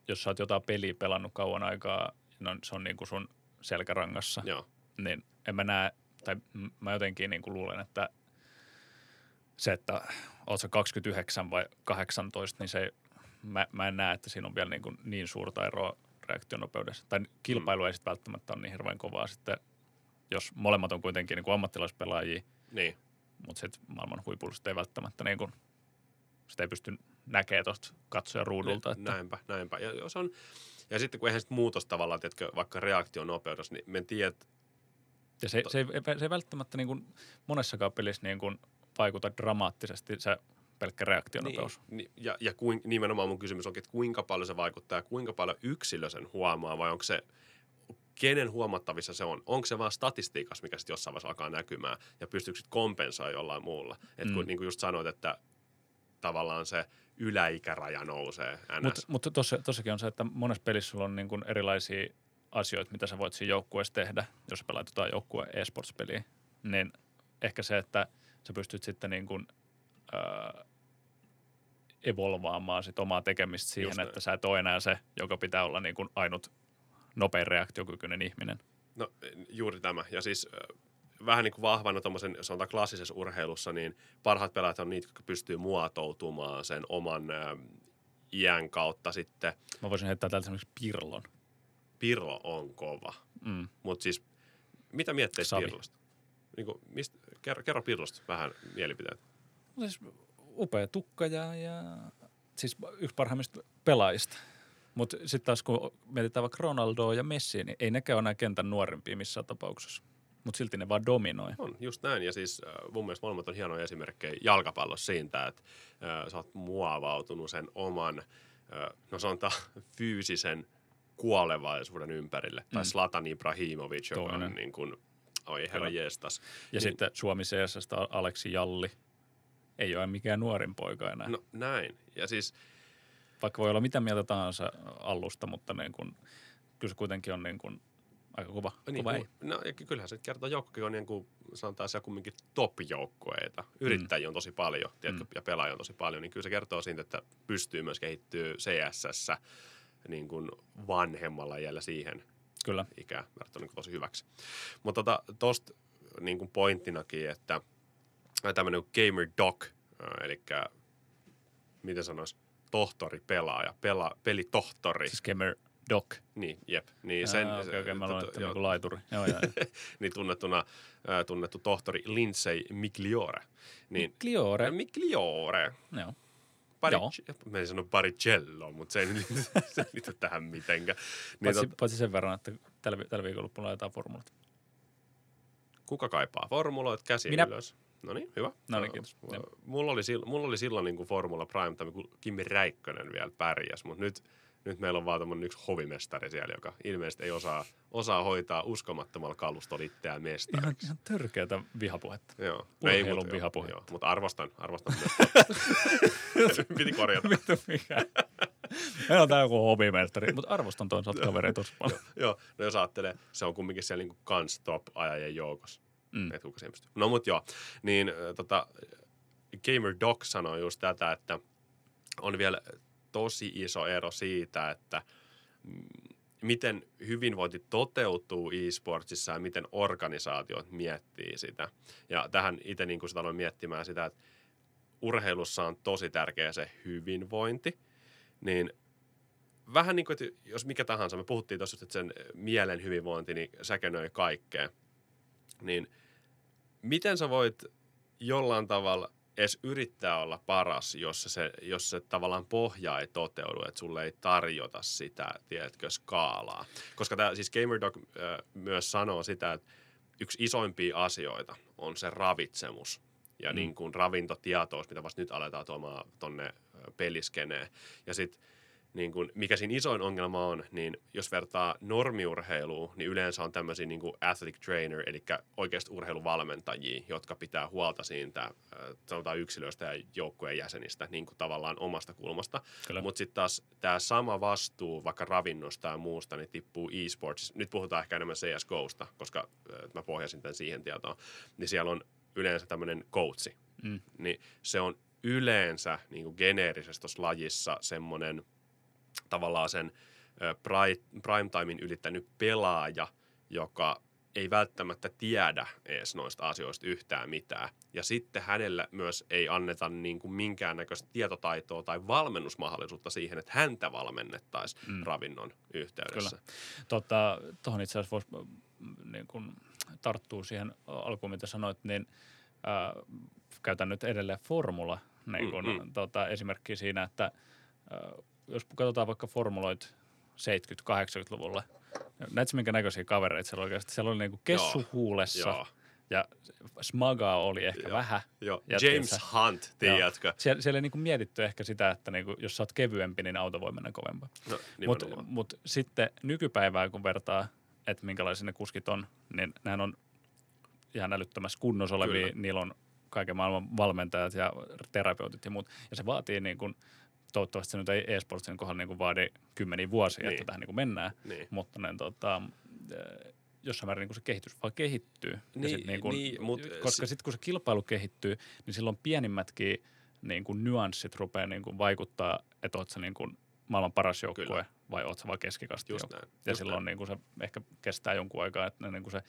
jos sä oot jotain peliä pelannut kauan aikaa, no, se on niin kuin sun selkärangassa, Joo. niin en mä näe, tai mä jotenkin niin kuin luulen, että se, että oot sä 29 vai 18, niin se, mä, mä en näe, että siinä on vielä niin, kuin niin suurta eroa reaktionopeudessa. Tai kilpailu mm. ei sitten välttämättä ole niin hirveän kovaa sitten, jos molemmat on kuitenkin niin kuin ammattilaispelaajia – niin. Mutta sitten maailman huipulla ei välttämättä niin kuin, sitä ei pysty näkemään tuosta katsoja ruudulta. Että. Näinpä, näinpä. Ja, jos on, ja sitten kun eihän sitten muutos tavallaan, tiedätkö, vaikka reaktionopeudessa, niin me tiedät, ja se, se, ei, se ei välttämättä niin kuin monessakaan pelissä niin kuin vaikuta dramaattisesti se pelkkä reaktionopeus. Niin, niin, ja ja kuin, nimenomaan mun kysymys onkin, että kuinka paljon se vaikuttaa ja kuinka paljon yksilö sen huomaa vai onko se kenen huomattavissa se on? Onko se vaan statistiikassa, mikä sitten jossain vaiheessa alkaa näkymään ja pystyykö sitten kompensoimaan jollain muulla? Että kun mm. niin kuin just sanoit, että tavallaan se yläikäraja nousee Mutta mut tossakin on se, että monessa pelissä sulla on niin kuin erilaisia asioita, mitä sä voit siinä joukkueessa tehdä, jos pelaat jotain joukkue e-sports-peliä, niin ehkä se, että sä pystyt sitten niin kuin, äh, evolvaamaan sit omaa tekemistä siihen, että sä et ole enää se, joka pitää olla niin kuin ainut nopein reaktiokykyinen ihminen. No juuri tämä. Ja siis vähän niin kuin vahvana tuommoisen, sanotaan klassisessa urheilussa, niin parhaat pelaajat on niitä, jotka pystyy muotoutumaan sen oman ä, iän kautta sitten. Mä voisin heittää täältä esimerkiksi Pirlon. Pirlo on kova. Mm. Mutta siis, mitä miettii Pirlosta? Niin kuin, mistä, kerro, kerro Pirlosta vähän mielipiteet. No siis upea tukka ja, ja siis yksi parhaimmista pelaajista – mutta sitten taas kun mietitään vaikka Ronaldoa ja Messi, niin ei nekään ole enää kentän nuorempia missään tapauksessa. Mutta silti ne vaan dominoi. On, just näin. Ja siis äh, mun mielestä molemmat on hienoja esimerkkejä jalkapallossa siitä, että äh, sä oot muovautunut sen oman, äh, no sanotaan fyysisen kuolevaisuuden ympärille. Mm. Tai Slatan Ibrahimovic, joka Toinen. on niin kuin, oi herra jestas. Ja niin, sitten Suomi CSS Aleksi Jalli. Ei ole mikään nuorin poika enää. No näin. Ja siis vaikka voi olla mitä mieltä tahansa alusta, mutta niin kuin, kyllä se kuitenkin on niin kuin aika kova, niin, kova ei. No, ja kyllähän se kertoo joukkokin on niin kuin, sanotaan siellä kumminkin top-joukkueita. Yrittäjiä mm. on tosi paljon, tiedätkö, mm. ja pelaajia on tosi paljon, niin kyllä se kertoo siitä, että pystyy myös kehittyä CSS niin kuin vanhemmalla jäljellä siihen. Kyllä. ikää verrattuna niin tosi hyväksi. Mutta tota, tosta niin kuin pointtinakin, että tämmöinen gamer doc, eli miten sanois, tohtori pelaaja, pela, pelitohtori. Siis gamer doc. Niin, jep. Niin sen, okei, okay, mä luulen, että joo, niinku laituri. Joo, joo. niin tunnettuna, äh, tunnettu tohtori Lindsay Migliore. Niin, Cliore. Migliore. Joo. Pari, Joo. mä en sano Baricello, mutta se ei liity, tähän mitenkään. Niin Paitsi, tot, paitsi sen verran, että tällä, tällä viikonloppuna jotain formulat. kuka kaipaa? Formuloit käsi Minä. ylös. No niin, hyvä. No niin, kiitos. Mulla oli, mulla oli silloin niin kuin Formula Prime, kun Kimi Räikkönen vielä pärjäs, mutta nyt, nyt meillä on vaan tämmöinen yksi hovimestari siellä, joka ilmeisesti ei osaa, osaa hoitaa uskomattomalla kalustolla itseään Ihan, mestariksi. ihan törkeätä vihapuhetta. Joo. Urheilun mut- vihapuhe. Joo, mutta arvostan, arvostan myös. Piti korjata. Vittu mikä. Meillä on tää joku hobimestari, mutta arvostan toisaalta kavereita tosi paljon. joo, no jos ajattelee, se on kumminkin siellä niinku kans top-ajajien joukossa. Mm. Että kuka pystyy. No mut joo, niin tota, Gamer Doc sanoi just tätä, että on vielä tosi iso ero siitä, että miten hyvinvointi toteutuu e-sportsissa ja miten organisaatiot miettii sitä. Ja tähän itse niin sitä aloin miettimään sitä, että urheilussa on tosi tärkeä se hyvinvointi, niin vähän niin kuin, että jos mikä tahansa, me puhuttiin tuossa, että sen mielen hyvinvointi niin säkenöi kaikkea, niin miten sä voit jollain tavalla edes yrittää olla paras, jos se, jos se tavallaan pohja ei toteudu, että sulle ei tarjota sitä, tiedätkö, skaalaa. Koska tämä siis GamerDog äh, myös sanoo sitä, että yksi isoimpia asioita on se ravitsemus ja Mm. niin kuin ravintotietous, mitä vasta nyt aletaan tuomaan tonne peliskeneen. Ja sitten niin kuin, mikä siinä isoin ongelma on, niin jos vertaa normiurheiluun, niin yleensä on tämmöisiä niin kuin athletic trainer, eli oikeasti urheiluvalmentajia, jotka pitää huolta siitä, äh, sanotaan yksilöistä ja joukkueen jäsenistä niin kuin tavallaan omasta kulmasta. Mutta sitten taas tämä sama vastuu vaikka ravinnosta ja muusta, niin tippuu e-sports. Nyt puhutaan ehkä enemmän CSGOsta, koska äh, mä pohjasin tämän siihen tietoon. Niin siellä on yleensä tämmöinen coachi. Mm. Niin se on yleensä niin kuin geneerisessä tuossa lajissa semmoinen tavallaan sen primetimein ylittänyt pelaaja, joka ei välttämättä tiedä edes noista asioista yhtään mitään. Ja sitten hänellä myös ei anneta niin kuin minkäännäköistä tietotaitoa tai valmennusmahdollisuutta siihen, että häntä valmennettaisiin Mm. ravinnon yhteydessä. Tota, tuohon itse asiassa voisi mm, niin kun tarttua siihen alkuun, mitä sanoit, niin ää, käytän nyt edelleen formula niin kun, Mm, mm. Tota, esimerkki siinä, että ää, jos katsotaan vaikka formuloit 70-80-luvulla, näetkö minkä näköisiä kavereita siellä oikeasti? Siellä oli niinku kessu Joo. huulessa Joo, ja smagaa oli ehkä Joo. vähän. joo. Ja James Hunt, tiedätkö? Siellä, siellä ei niinku mietitty ehkä sitä, että niinku, jos sä oot kevyempi, niin auto voi mennä kovempaa. No, Mutta mut sitten nykypäivää, kun vertaa, että minkälaisia ne kuskit on, niin nehän on ihan älyttömässä kunnossa olevia. Kyllä. Niillä on kaiken maailman valmentajat ja terapeutit ja muut. Ja se vaatii niin kuin, toivottavasti se nyt ei e-sportsin kohdalla niin kuin vaadi kymmeniä vuosia, niin. Niin. että tähän niin kuin mennään. Niin. Mutta ne, tota, eh, jossain määrin niin kuin se kehitys vaan kehittyy. Ja Niin, sit niin kuin, niin, mut koska si- sitten kun se kilpailu kehittyy, niin silloin pienimmätkin niin kuin nyanssit rupeaa niin kuin vaikuttaa, että oot sä niin kuin maailman paras joukkue Kyllä. vai oot sä vaan keskikasti Just joukkue. näin. Ja just silloin näin. niin kuin se ehkä kestää jonkun aikaa, että ne niin kuin se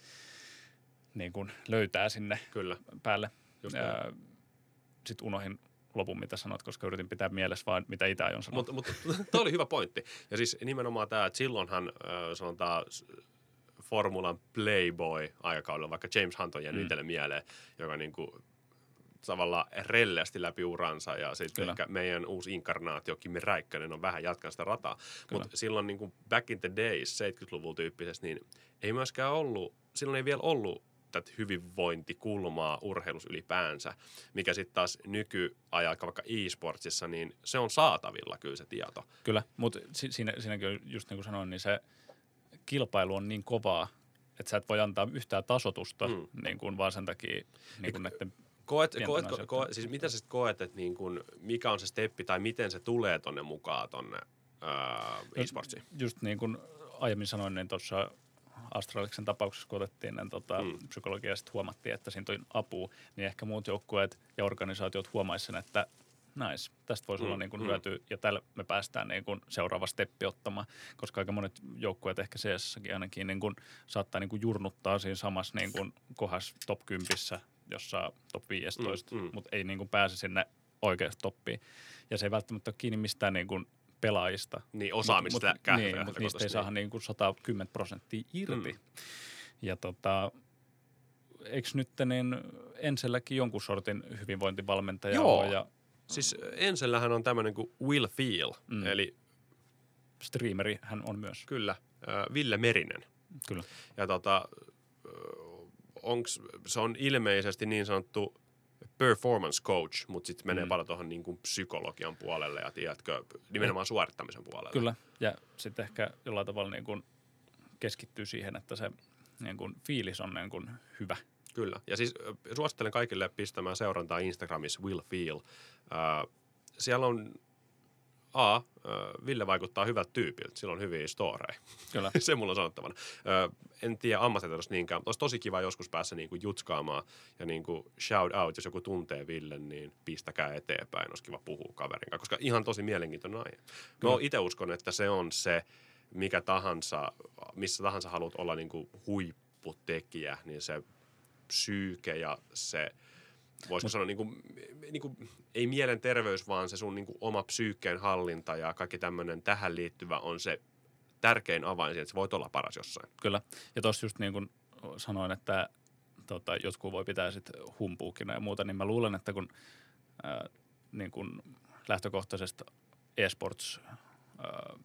niin kuin löytää sinne Kyllä, päälle. just. Sitten unohin lopun, mitä sanot, koska yritin pitää mielessä vaan, mitä Itä on sanonut. Mutta mut, tuo oli hyvä pointti. Ja siis nimenomaan tämä, että silloinhan äh, sanotaan Formulan Playboy-aikakaudella, vaikka James Hunt on jäänyt Mm. itselle mieleen, joka niinku tavallaan relleästi läpi uransa ja sitten Kyllä. ehkä meidän uusi inkarnaatio Kimi Räikkönen on vähän jatkanut sitä rataa. Mutta silloin niin back in the days, 70-luvulla tyyppisesti, niin ei myöskään ollut, silloin ei vielä ollut tätä hyvinvointikulmaa urheilus ylipäänsä, mikä sitten taas nykyajalla vaikka e-sportsissa, niin se on saatavilla kyllä se tieto. Kyllä, mutta si- siinä, siinäkin just niin kuin sanoin, niin se kilpailu on niin kovaa, että sä et voi antaa yhtään tasotusta mm. Niin kuin vaan sen takia niin kuin näiden Koet, koet, asioiden. koet, siis miten sä koet, että niin kun, mikä on se steppi tai miten se tulee tonne mukaan tonne ää, e-sportsiin? just niin kuin aiemmin sanoin, niin tuossa Astraliksen tapauksessa, kun otettiin niin tota, mm. Psykologia ja sitten huomattiin, että siinä on apua, niin ehkä muut joukkueet ja organisaatiot huomaisivat sen, että Nice. Tästä voisi Mm, olla niin kuin mm. hyötyä, ja tällä me päästään niin kuin seuraava steppi ottamaan, koska aika monet joukkueet ehkä CS-säkin ainakin niin kuin saattaa niin kuin jurnuttaa siinä samassa niin kuin kohdassa top 10, jossa top 15, Mm, mm, mm. mm. mutta ei niin kuin pääse sinne oikeasti toppiin. Ja se ei välttämättä ole kiinni mistään niin kuin pelaajista. Niin osaamista Mut- mut- Niin, mutta niistä ei saada niin kuin 110 prosenttia irti. Mm. Ja tota, eikö nyt niin Enselläkin jonkun sortin hyvinvointivalmentaja Joo. ole ja Siis Ensellähän on tämmöinen kuin Will Feel, mm. Eli streameri hän on myös. kyllä Ville Merinen. Kyllä. Ja tota, onks, se on ilmeisesti niin sanottu performance coach, mutta sitten menee Mm. paljon tuohon niin kuin psykologian puolelle ja tiedätkö, nimenomaan suorittamisen puolelle. Kyllä. Ja sitten ehkä jollain tavalla niin kuin keskittyy siihen, että se niin kuin fiilis on niin kuin hyvä. Kyllä. Ja siis suosittelen kaikille pistämään seurantaa Instagramissa Will Feel. Äh, siellä on A, Ville vaikuttaa hyvältä tyypiltä, sillä on hyviä storeja. Kyllä. se mulla on sanottavana. En tiedä ammattitaidosta niinkään, mutta olisi tosi kiva joskus päässä niinku jutskaamaan ja niinku shout out, jos joku tuntee Villen, niin pistäkää eteenpäin. Olisi kiva puhua kaverin kanssa, koska ihan tosi mielenkiintoinen aihe. No itse uskon, että se on se, mikä tahansa, missä tahansa haluat olla niinku huipputekijä, niin se psyyke ja se voisiko sanoa, niin kuin, niin kuin, ei mielenterveys, vaan se sun niin kuin, oma psyykkeen hallinta ja kaikki tämmöinen tähän liittyvä on se tärkein avain siihen, että sä voit olla paras jossain. Kyllä. Ja tuossa just niin kuin sanoin, että tota, jotkut voi pitää sit humpuukina ja muuta, niin mä luulen, että kun ää, niin kuin lähtökohtaisesti esports ää,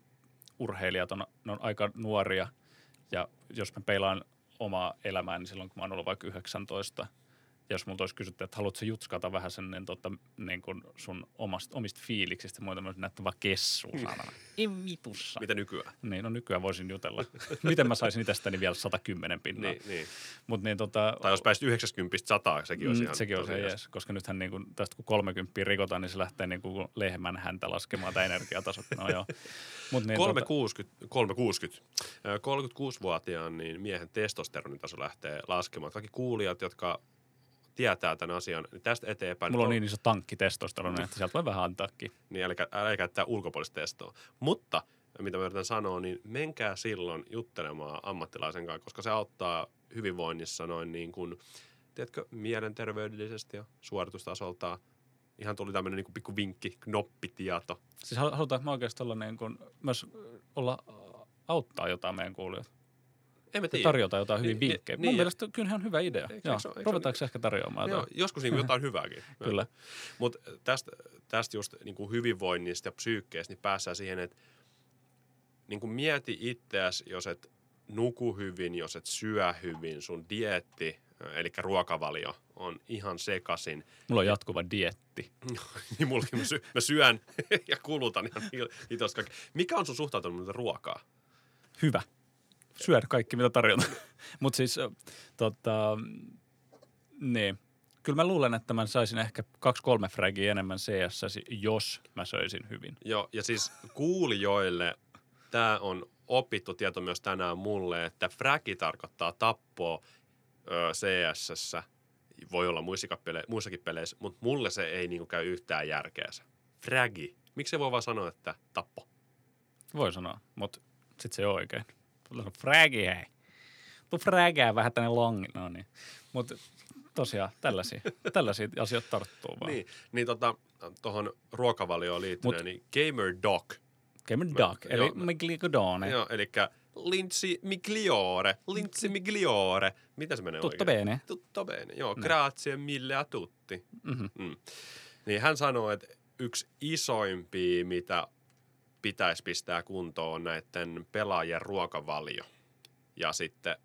urheilijat on, ne on aika nuoria ja jos mä peilaan omaa elämää, niin silloin kun mä oon ollut vaikka 19, ja jos multa olisi kysytty, että haluatko jutskata vähän sen niin, tota, niin kuin sun omasta, omista fiiliksistä muuta, näyttää vaan kessua saatana. Ei vitussa. Mitä nykyään? Niin, no nykyään voisin jutella. Miten mä saisin itsestäni vielä 110 pinnaa. Niin, niin. Mut niin, tota, Tai jos pääsit 90 100, sekin olisi mm, ihan sekin se jees. koska nythän niin kun, tästä kun 30 rikotaan, niin se lähtee niin kuin lehmän häntä laskemaan tämä energiatasot. No joo. Mut niin, 360, 360. Ö, 36-vuotiaan niin miehen testosteronitaso lähtee laskemaan. Kaikki kuulijat, jotka tietää tämän asian, niin tästä eteenpäin... Mulla on niin iso tankki testosteroni, että sieltä voi vähän antaakin. niin älkää, älkää käyttää ulkopuolista testoa. Mutta mitä mä yritän sanoa, niin menkää silloin juttelemaan ammattilaisen kanssa, koska se auttaa hyvinvoinnissa noin niin kuin, tiedätkö, mielenterveydellisesti ja suoritustasolta. Ihan tuli tämmöinen niin kuin pikku vinkki, knoppitieto. Siis hal- halutaanko me oikeasti olla niin kuin, myös olla auttaa jotain meidän kuulijoita? Ja tiedä. tarjota jotain hyviä Niin, vinkkejä. niin, Mun mielestä kyllähän on hyvä idea. Eikö- Joo. eikö eikö Ruvetaanko ehkä tarjoamaan Joo, jotain? joskus niin jotain hyvääkin. Kyllä. Mutta tästä, tästä just niin kuin hyvinvoinnista ja psyykkeestä niin päässään siihen, että niin kuin mieti itseäsi, jos et nuku hyvin, jos et syö hyvin, sun dieetti, eli ruokavalio on ihan sekasin. Mulla on jatkuva dietti. niin mullakin mä, sy- mä syön ja kulutan ihan hil- hitos kaikki. Mikä on sun suhtautuminen ruokaa? Hyvä. Syödä kaikki, mitä tarjotaan. Mutta siis, tota, niin. Kyllä mä luulen, että mä saisin ehkä kaksi-kolme fragia enemmän CS, jos mä söisin hyvin. Joo, ja siis kuulijoille tämä on opittu tieto myös tänään mulle, että fragi tarkoittaa tappoa ö, CSS. Voi olla pele- muissakin peleissä, mutta mulle se ei niinku käy yhtään järkeänsä. Fragi. Miksi se voi vaan sanoa, että tappo? Voi sanoa, mutta sitten se ei ole oikein. Tulee fragi hei. Tuu fragää vähän tänne longi. No niin. Mutta tosiaan tällaisia, tällaisia asioita tarttuu vaan. Niin, niin tota, tuohon ruokavalioon liittyen, Mut- niin Gamer Doc. Gamer Duck, eli joo, Migligodone. Joo, eli Lindsay Migliore. Lindsay Migliore. Mitä se menee Tutto oikein? bene. Tutto bene, joo. Näin. Grazie mille a tutti. Mhm. Mm. Niin hän sanoi, että yksi isoimpia, mitä pitäisi pistää kuntoon, on näiden pelaajien ruokavalio. Ja sitten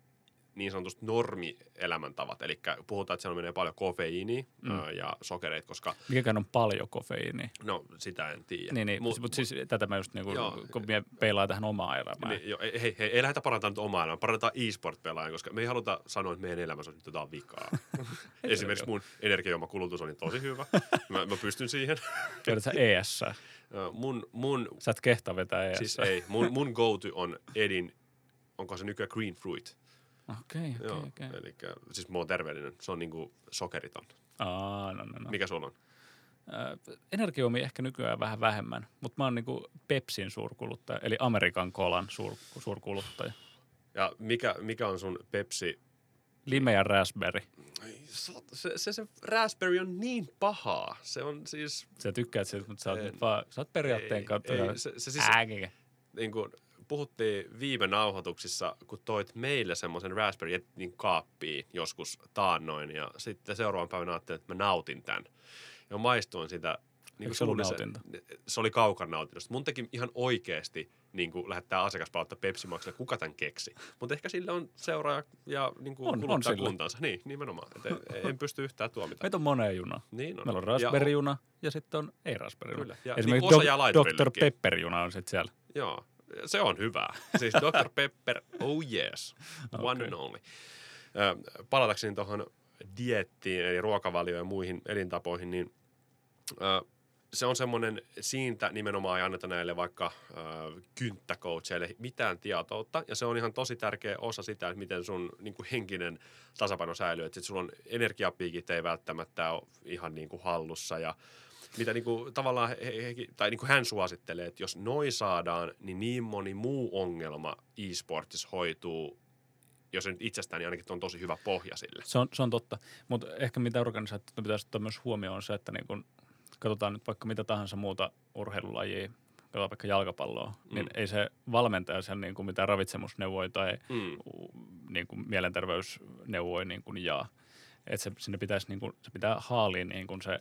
niin sanotusti normielämäntavat. Eli puhutaan, että siellä menee paljon kofeiiniä Mm. ja sokereita, koska Mikäkään on paljon kofeiiniä. no sitä en tiedä. Niin, niin Mut- mutta siis tätä mä just niinku, Joo. kun me peilaa tähän omaa elämään. Niin, joo, ei, hei, hei, ei lähdetä parantamaan nyt omaa elämää, parannetaan e-sport-pelaajan, koska me ei haluta sanoa, että meidän elämässä on nyt jotain vikaa. Esimerkiksi mun energiajuomakulutus on niin tosi hyvä. Mä, mä pystyn siihen. Tiedät sä ES. Mun, mun, Sä et kehtaa vetää ES. siis ei, mun, mun go-to on Edin, onko se nykyään green fruit? Okei, Joo, okei, okei. eli siis mä oon terveellinen. Se on niinku sokeriton. Aa, no, no, no. Mikä sulla on? Äh, energiajuomia ehkä nykyään vähän vähemmän, mutta mä oon niinku Pepsin suurkuluttaja, eli Amerikan kolan suur, suurkuluttaja. Ja mikä, mikä on sun Pepsi? Lime ja raspberry. Se, se, se raspberry on niin pahaa. Se on siis, Sä tykkäät siitä, mutta sä oot, En. nyt vaan, sä oot periaatteen Ei, kautta. ei, se- se siis- Ääkikä. niin kuin puhuttiin viime nauhoituksissa, kun toit meille semmoisen raspberry niin kaappiin joskus taannoin. Ja sitten seuraavan päivänä ajattelin, että mä nautin tämän. Ja maistuin sitä. Niin se ollut nautinto? Se oli kaukan nautinnosta. Mun teki ihan oikeasti niin kuin lähettää asiakaspalautta Pepsi Maxille, kuka tämän keksi. Mutta ehkä sille on seuraaja ja niin kuin On, on sillä. kuntansa. Niin, nimenomaan. Et en, en pysty yhtään tuomita. Meitä on moneen juna. Niin on. Meillä on Ja- raspberry-juna ja sitten on ei raspberry Kyllä. Ja Esimerkiksi niin Dr. Pepper-juna on sitten siellä. Joo, se on hyvä. Siis Dr. Pepper, oh yes, one Okei. and only. Palatakseni tuohon diettiin, eli ruokavalioon ja muihin elintapoihin, niin se on semmoinen, siitä nimenomaan ei anneta näille vaikka ö, kynttäcoacheille mitään tietoutta, ja se on ihan tosi tärkeä osa sitä, että miten sun niin kuin henkinen tasapaino säilyy, että sit sulla on energiapiikit ei välttämättä ole ihan niin kuin hallussa, ja mitä niin kuin, tavallaan he, he, tai niin kuin hän suosittelee, että jos noi saadaan, niin niin moni muu ongelma e-sportissa hoituu, jos ei nyt itsestään, niin ainakin on tosi hyvä pohja sille. Se on, se on totta. Mutta ehkä mitä organisaatio pitäisi ottaa myös huomioon on se, että niin kun katsotaan nyt vaikka mitä tahansa muuta urheilulajia, katsotaan vaikka jalkapalloa, mm. niin ei se valmentaja sen niin kuin mitään ravitsemusneuvoja tai Mm. niin kuin mielenterveysneuvoja niin kuin jaa. Että se, sinne pitäisi, niin kuin, se pitää haalia niin kuin se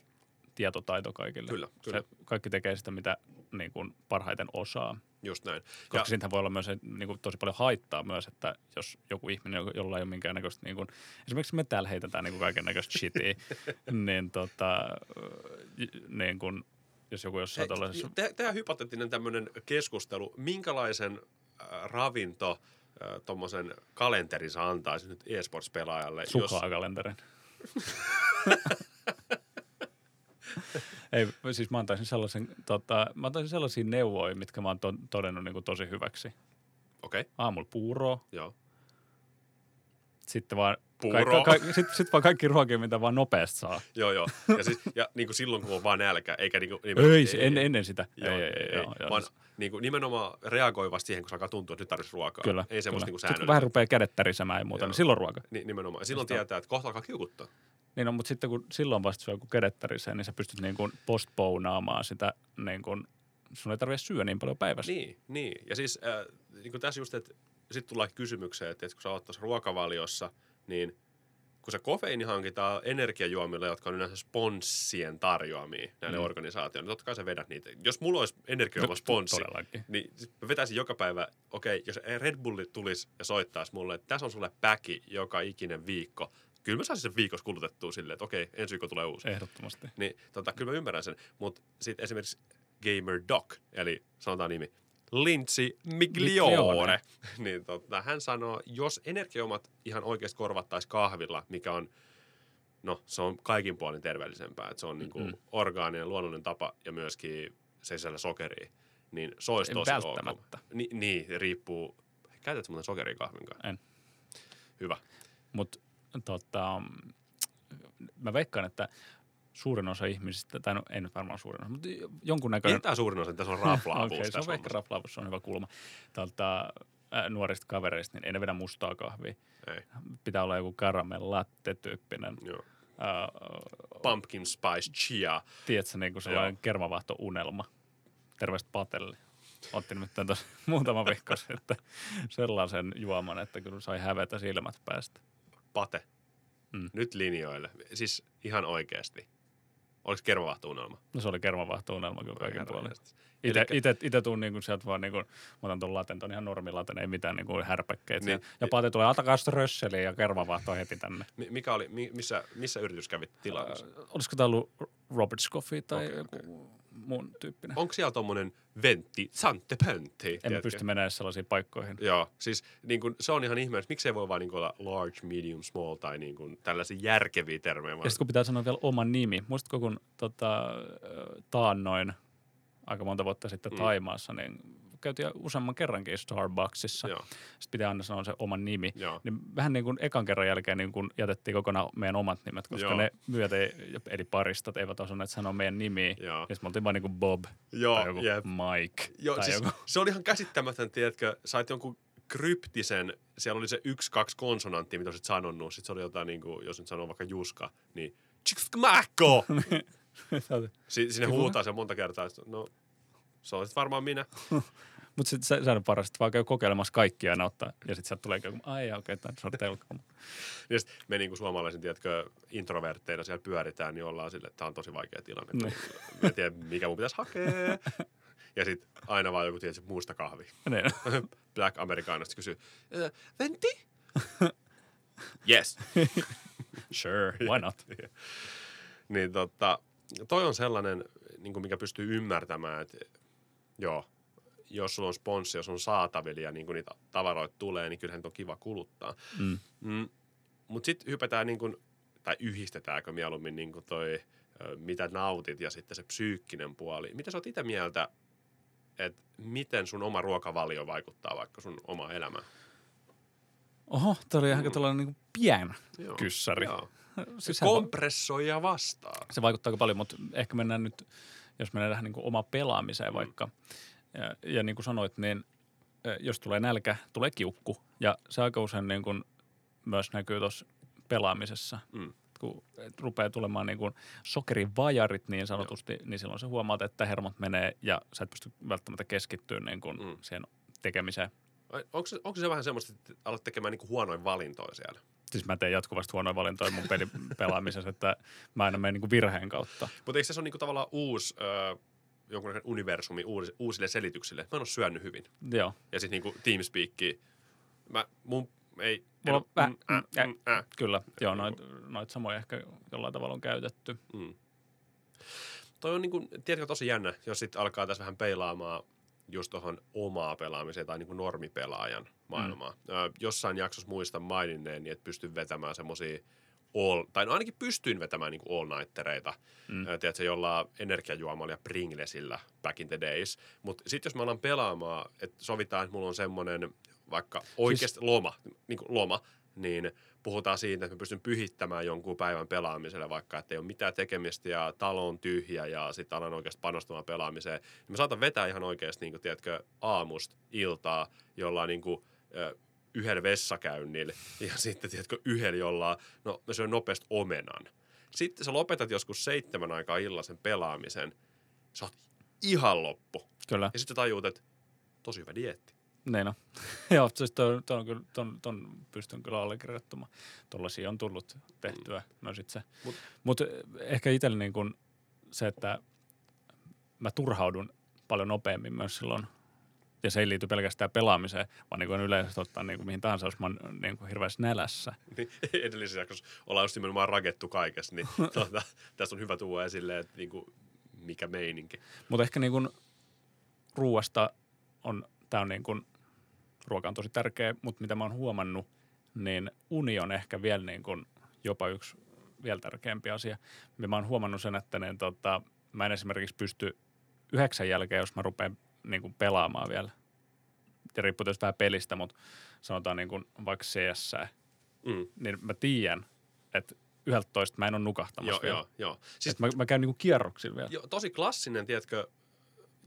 tietotaito kaikille. Kyllä, kyllä. Se, kaikki tekee sitä, mitä niin kuin parhaiten osaa. Just näin. Koska siitähän voi olla myös niin kuin, tosi paljon haittaa myös, että jos joku ihminen, jo- jolla ei ole minkäännäköistä, niin kuin, esimerkiksi me täällä heitetään niin kaiken näköistä shitia, niin, tota, niin kuin, jos joku jossain Hei, tällaisessa... tehdään hypoteettinen tämmöinen keskustelu. Minkälaisen äh, ravinto äh, tuommoisen kalenterin sä antaisit nyt e-sports-pelaajalle? Jos, Suklaakalenterin. Ei, siis mä antaisin, sellaisen, tota, mä antaisin sellaisia neuvoja, mitkä mä oon to, todennut niin kuin tosi hyväksi. Okei, okay, Aamulla puuroa, joo. sitten vaan, Puuroa. ka, ka, sit, sit vaan kaikki ruokia, mitä vaan nopeasti saa. Joo, joo. Ja, siis, ja niin kuin silloin, kun on vaan nälkä, eikä niin kuin, Ei, se, ennen, ennen sitä. Joo, ei, ei, ei, joo, joo, vaan siis- niin kuin nimenomaan reagoi vasta siihen, kun se alkaa tuntua, että nyt tarvitsisi ruokaa. Kyllä. Ei semmoista kyllä. niin kuin Sitten kun vähän rupeaa kädet tärisemään ja muuta, Joo. niin silloin ruoka. Ni, nimenomaan. Ja silloin Just on. tietää, että kohta alkaa kiukuttaa. Niin on, mutta sitten kun silloin vasta syö joku kädet tärisee, niin sä pystyt niin kuin postponaamaan sitä, niin kuin, sun ei tarvitse syödä niin paljon päivässä. Niin, niin. Ja siis äh, niin kuin tässä just, että sitten tullaan kysymykseen, että, että kun sä oot tuossa ruokavaliossa, niin kun se kofeiini hankitaan energiajuomilla, jotka on yleensä sponssien tarjoamia näille Mm. organisaatioille, niin totta kai sä vedät niitä. Jos mulla olisi energiajuoma sponssi, Todellakin. niin mä vetäisin joka päivä, okei, jos Red Bulli tulisi ja soittaisi mulle, että tässä on sulle päki joka ikinen viikko, kyllä mä saisin sen viikossa kulutettua silleen, että okei, ensi viikolla tulee uusi. Ehdottomasti. Niin tota, kyllä mä ymmärrän sen. Mutta sitten esimerkiksi Gamer Doc, eli sanotaan nimi, Lindsay Migliore, niin tota, hän sanoo, jos energiaomat ihan oikeasti korvattaisiin kahvilla, mikä on, no se on kaikin puolin terveellisempää, että se on niinku Mm-mm. orgaaninen, luonnollinen tapa ja myöskin se sisällä sokeria, niin se olisi tosi välttämättä. ok. Ni, niin, riippuu. Käytätkö muuten sokeria kahvin kanssa? En. Hyvä. Mutta tota, mä veikkaan, että suurin osa ihmisistä, tai no ei nyt varmaan suurin osa, mutta jonkunnäköinen... Pidetään suurin osa, tässä on raflaavuus Okei, se on ehkä raflaavuus, se on hyvä kulma. Tältä, äh, nuorista kavereista, niin ei ne vedä mustaa kahvia. Ei, Pitää olla joku caramel latte tyyppinen. joo. Äh, Pumpkin spice chia. tiedätkö, niin kuin sellainen Joo. kermavahto-unelma. Terveistä Patelle. Otti nimittäin tuossa muutama viikko sitten sellaisen juoman, että kyllä sai hävetä silmät päästä. Pate. Mm. Nyt linjoille. Siis ihan oikeasti. Oliko kermavahtuunelma? No se oli kermavahto-unelma kyllä kaiken puolin. Elikkä- Itse, itse, itse tuun niin sieltä vaan, niin kuin, mä otan tuon laten, ton ihan normilaten, ei mitään niin kuin härpäkkeitä. Niin. Ja Pate tulee, antakaa sitä rösseliä ja kermavahto heti tänne. Mi- Mikä oli, mi- missä, missä yritys kävit tilaamassa? Äh, olisiko tämä ollut Robert Scoffy tai okay, joku muun tyyppinen? Onko siellä tommonen ventti, sante pöntti? Emme pysty menemään sellaisiin paikkoihin. Joo, siis niin kun, se on ihan ihme, että miksei voi vaan niin olla large, medium, small tai niin kun, tällaisia järkeviä termejä. Ja sitten kun pitää sanoa vielä oma nimi. Muistatko, kun tota, ö, taannoin aika monta vuotta sitten Mm. Taimaassa, niin käytiin useamman kerrankin Starbucksissa. Joo, Sitten pitää aina sanoa se oman nimi. joo. Niin vähän niin kuin ekan kerran jälkeen niin kuin jätettiin kokonaan meidän omat nimet, koska Joo. ne myöt ei, eli paristot eivät osanneet sanoa meidän nimiä. Joo. Ja sitten me oltiin vaan niin kuin Bob Joo, tai joku jep. Mike Joo, tai siis joku. se oli ihan käsittämätön, tiedätkö, sait jonkun kryptisen, siellä oli se yksi, kaksi konsonanttia, mitä olisit sanonut. Sitten se oli jotain, niin kuin, jos nyt sanoo vaikka Juska, niin Tsikskmäkko! si- sinne huutaa se monta kertaa. että No, se olisit varmaan minä. Mutta sitten se, on paras, että vaan käy kokeilemassa kaikkia aina ottaa. Ja sitten sieltä tulee joku, ai okei, okay, tämä on telkkari. Ja sit me niin kuin suomalaisin, tiedätkö, introvertteina siellä pyöritään, niin ollaan sille, että tämä on tosi vaikea tilanne. Niin. Mä en tiedä, mikä mun pitäisi hakea. Ja sitten aina vaan joku, tiedätkö, muusta kahvi. Niin. Black Americanasta kysyy, "Ö, venti? yes. Sure, why not? Niin tota, toi on sellainen, niin kuin mikä pystyy ymmärtämään, että joo, jos sulla on sponssi, jos on saatavilla ja niin kuin niitä tavaroita tulee, niin kyllähän on kiva kuluttaa. Mm. Mm, Mutta sitten hypätään, niin kuin, tai yhdistetäänkö mieluummin niin kuin toi, mitä nautit ja sitten se psyykkinen puoli. Mitä sä oot itse mieltä, että miten sun oma ruokavalio vaikuttaa vaikka sun oma elämään? Oho, toi oli aika tällainen niin pien Joo. kyssäri. Joo. Siis kompressoija vastaa. se vaikuttaa aika paljon, mutta ehkä mennään nyt, jos mennään tähän niin kuin omaan pelaamiseen vaikka. Ja, ja niin kuin sanoit, niin jos tulee nälkä, tulee kiukku. Ja se aika usein niin kuin myös näkyy tuossa pelaamisessa. Mm. Kun rupeaa tulemaan niin kuin sokerivajarit niin sanotusti, Joo. niin silloin sä huomaat, että hermot menee ja sä et pysty välttämättä keskittyä niin kuin Mm. mm. siihen tekemiseen. Onko se, onko se vähän semmoista, että alat tekemään niinku huonoin valintoja siellä? Siis mä teen jatkuvasti huonoja valintoja mun pelin pelaamisessa, että mä aina menen niin kuin virheen kautta. Mutta eikö se ole niinku tavallaan uusi, ö, jonkunlainen universumi uusi, uusille selityksille? Mä en ole syönyt hyvin. Joo. Ja sitten niinku Teamspeakki, mä, mun ei... en Mulla on vähän- mm, äh, mm, äh. Kyllä, joo, noit, noit samoja ehkä jollain tavalla on käytetty. Mm. Toi on niinku, tiedätkö, tosi jännä, jos sitten alkaa tässä vähän peilaamaan just tuohon omaa pelaamiseen tai niinku normipelaajan maailmaa. Mm. Ö, jossain jaksossa muistan maininneen, niin että pystyn vetämään semmoisia all, tai no ainakin pystyin vetämään niinku all-nightereita, Mm. tiedätkö, jollain energiajuomalla ja Pringlesillä back in the days. Mutta sitten jos mä alan pelaamaan, että sovitaan, että mulla on semmoinen vaikka oikeasti siis... loma, niin kuin loma, niin puhutaan siitä, että mä pystyn pyhittämään jonkun päivän pelaamiselle, vaikka että ei ole mitään tekemistä ja talo on tyhjä ja sitten alan oikeasti panostamaan pelaamiseen. Niin mä saatan vetää ihan oikeasti, niin kuin, tiedätkö, aamusta iltaa jollain niin kuin, yhden vessakäynnillä ja sitten, tiedätkö, yhden jollain, no mä syön nopeasti omenan. Sitten sä lopetat joskus seitsemän aikaa illalla sen pelaamisen, sä oot ihan loppu. Kyllä, Ja sitten tajuut, että tosi hyvä dieetti. Niin on. Joo, siis ton, ton, ton, ton pystyn kyllä allekirjoittamaan. Tuollaisia on tullut tehtyä. No sit se. Mut- Mutta Mut ehkä itsellä niin kun se, että mä turhaudun paljon nopeammin myös silloin, ja se ei liity pelkästään pelaamiseen, vaan niin kuin yleisesti ottaa niin kuin mihin tahansa, jos mä oon niin kuin hirveässä nälässä. Niin edellisessä jaksossa ollaan just nimenomaan rakettu kaikessa, niin tuota, tässä on hyvä tuoda esille, että niinku, mikä meininki. Mutta ehkä niin kuin ruuasta on, tämä on niin kuin, ruoka on tosi tärkeä, mutta mitä mä oon huomannut, niin uni on ehkä vielä niin kuin jopa yksi vielä tärkeämpi asia. Ja mä oon huomannut sen, että niin, tota, mä en esimerkiksi pysty yhdeksän jälkeen, jos mä rupean niin kuin pelaamaan vielä. Ja riippuu tietysti vähän pelistä, mutta sanotaan niin kuin vaikka CS, Mm. niin mä tiedän, että 11 mä en ole nukahtamassa Joo, vielä. joo, joo. Siis mä, mä käyn niin kuin kierroksilla vielä. jo, tosi klassinen, tiedätkö,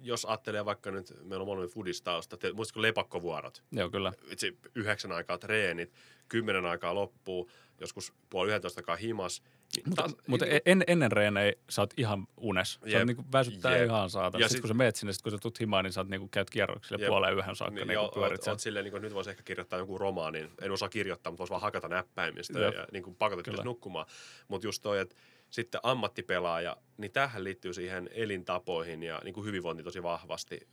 jos ajattelee vaikka nyt, meillä on molemmat fudistausta, muistatko lepakkovuorot? Joo, kyllä. Itse yhdeksän aikaa treenit, kymmenen aikaa loppuu, joskus puoli yhdentoista aikaa himas. Niin Mutta, taas- mutta niin- en, ennen reenejä sä oot ihan unes. Jep, on niinku väsyttää jep. ihan saatana. Ja Sitten sit- kun sä meet sinne, sit kun sä tuut himaan, niin sä oot niinku käyt kierroksille Jep. puoleen yhden saakka Niin, niinku joo, oot, oot silleen, niin kuin, nyt voisi ehkä kirjoittaa jonkun romaanin. En osaa kirjoittaa, mutta voisi vaan hakata näppäimistä Jep. ja niin kuin pakotettu nukkumaan. Mutta just toi, että sitten ammattipelaaja, niin tähän liittyy siihen elintapoihin ja niin kuin hyvinvointi tosi vahvasti.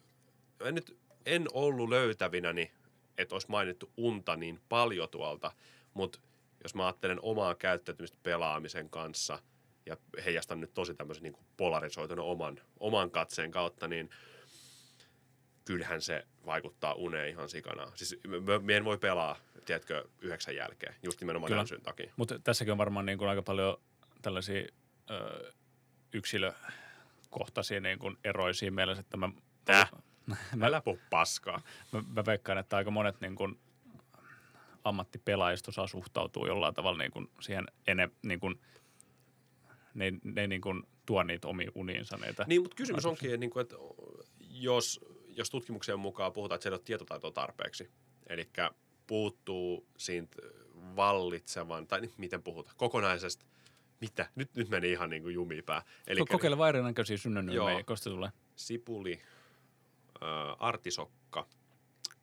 En nyt en ollut löytävinäni, että olisi mainittu unta niin paljon tuolta, mutta jos mä ajattelen omaa käyttäytymistä pelaamisen kanssa ja heijastan nyt tosi tämmöisen niin polarisoituneen oman, oman katseen kautta, niin kyllähän se vaikuttaa uneen ihan sikana. Siis mä, mä en voi pelaa, tiedätkö, yhdeksän jälkeen, just nimenomaan Kyllä. ärsyn takia. Mutta tässäkin on varmaan niinku aika paljon tällaisia ö, yksilökohtaisia niinku eroja siinä mielessä, että mä... Tää? Älä puhu paskaa. Mä, mä veikkaan, että aika monet niin kuin ammattipelaajista osaa suhtautuu jollain tavalla niin kuin siihen ene, niin kuin, ne, ne niin kuin tuo niitä omiin uniinsa. Niitä Niin, mutta kysymys onkin, niin kuin, että jos, jos tutkimuksen mukaan puhutaan, että se ei ole tietotaitoa tarpeeksi, eli puuttuu siitä vallitsevan, tai niin, miten puhutaan, kokonaisesta, mitä? Nyt, nyt meni ihan niin kuin jumipää. Eli Kokeile vaan erinäköisiä synonyymejä, Joo. koska tulee. sipuli, ö, artisokka,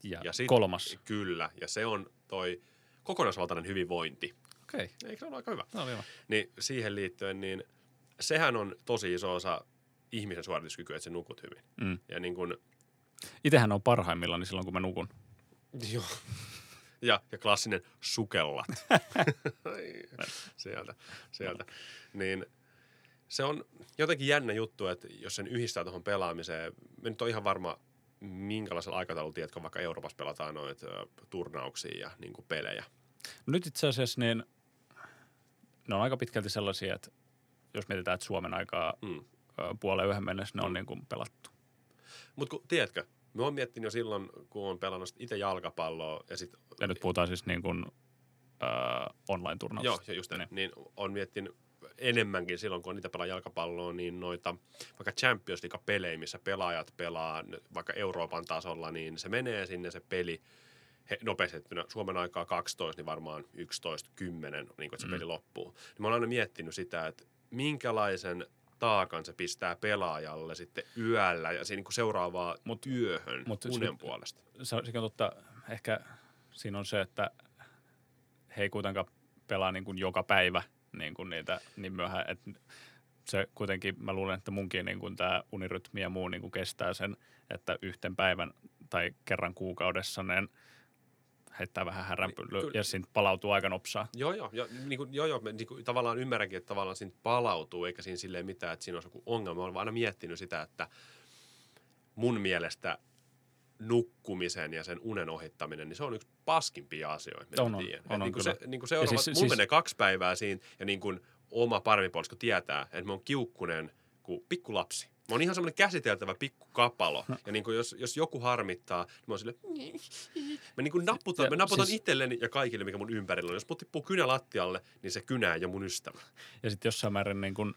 Ja, Ja sit- kolmas. kyllä, ja se on toi kokonaisvaltainen hyvinvointi. Okei, Eikö se ole aika hyvä? no hyvä. Niin siihen liittyen, niin sehän on tosi iso osa ihmisen suorituskykyä, että sä nukut hyvin. Mm. Ja niin kuin, Itähän on parhaimmillaan niin silloin, kun mä nukun. joo. Ja, ja klassinen sukellat. Sieltä, sieltä. Niin se on jotenkin jännä juttu, että jos sen yhdistää tuohon pelaamiseen, mä nyt on ihan varma, minkälaisella aikataululla, tiedätkö, vaikka Euroopassa pelataan noita turnauksia ja niin kuin pelejä. No nyt itse asiassa niin ne on aika pitkälti sellaisia, että jos mietitään, että Suomen aikaa Mm. puoleen yhden mennessä ne on niin kuin pelattu. Mutta tiedätkö, mä oon miettinyt jo silloin, kun on pelannut itse jalkapalloa ja sitten Ja nyt puhutaan siis niin kuin ö, online-turnauksista. Joo, just niin. Niin. niin on miettinyt enemmänkin silloin, kun on niitä pelaa jalkapalloa, niin noita vaikka Champions League-pelejä, missä pelaajat pelaa vaikka Euroopan tasolla, niin se menee sinne se peli he, nopeustettuna Suomen aikaa 12, niin varmaan 11, 10, niin kuin, että se Mm. peli loppuu. Niin mä oon aina miettinyt sitä, että minkälaisen taakan se pistää pelaajalle sitten yöllä ja siinä niin seuraavaa Mut- yöhön mut unen sit- puolesta. Se, sekin on totta. Ehkä siinä on se, että he ei kuitenkaan pelaa niin kuin joka päivä niin kuin niitä niin myöhään. Että se kuitenkin, mä luulen, että munkin niin kuin tämä unirytmi ja muu niin kuin kestää sen, että yhten päivän tai kerran kuukaudessa ne heittää vähän häränpyllyä Kyllä. ja sitten palautuu aika nopsaa. Joo, joo. Ja, niin kuin, joo, joo mä niin kuin, tavallaan ymmärränkin, että tavallaan siinä palautuu, eikä siinä silleen mitään, että siinä olisi joku ongelma. Olen aina miettinyt sitä, että mun mielestä nukkumisen ja sen unen ohittaminen, niin se on yksi paskimpia asioita, mitä On, mä on. tiedän. On, on niin kuin se, niin kuin seuraava, siis- mun siis- menee kaksi päivää siinä ja niin kuin oma paremmin puolisko tietää, että mä oon kiukkunen kuin pikkulapsi. Mä oon ihan semmoinen käsiteltävä pikkukapalo. Ja niin kuin jos, jos joku harmittaa, niin mä oon silleen, mä niin kuin naputan, Ja mä naputan siis- itselleni ja kaikille, mikä mun ympärillä on. Jos mut tippuu kynä lattialle, niin se kynä ei ole mun ystävä. Ja sitten jossain määrin niin kuin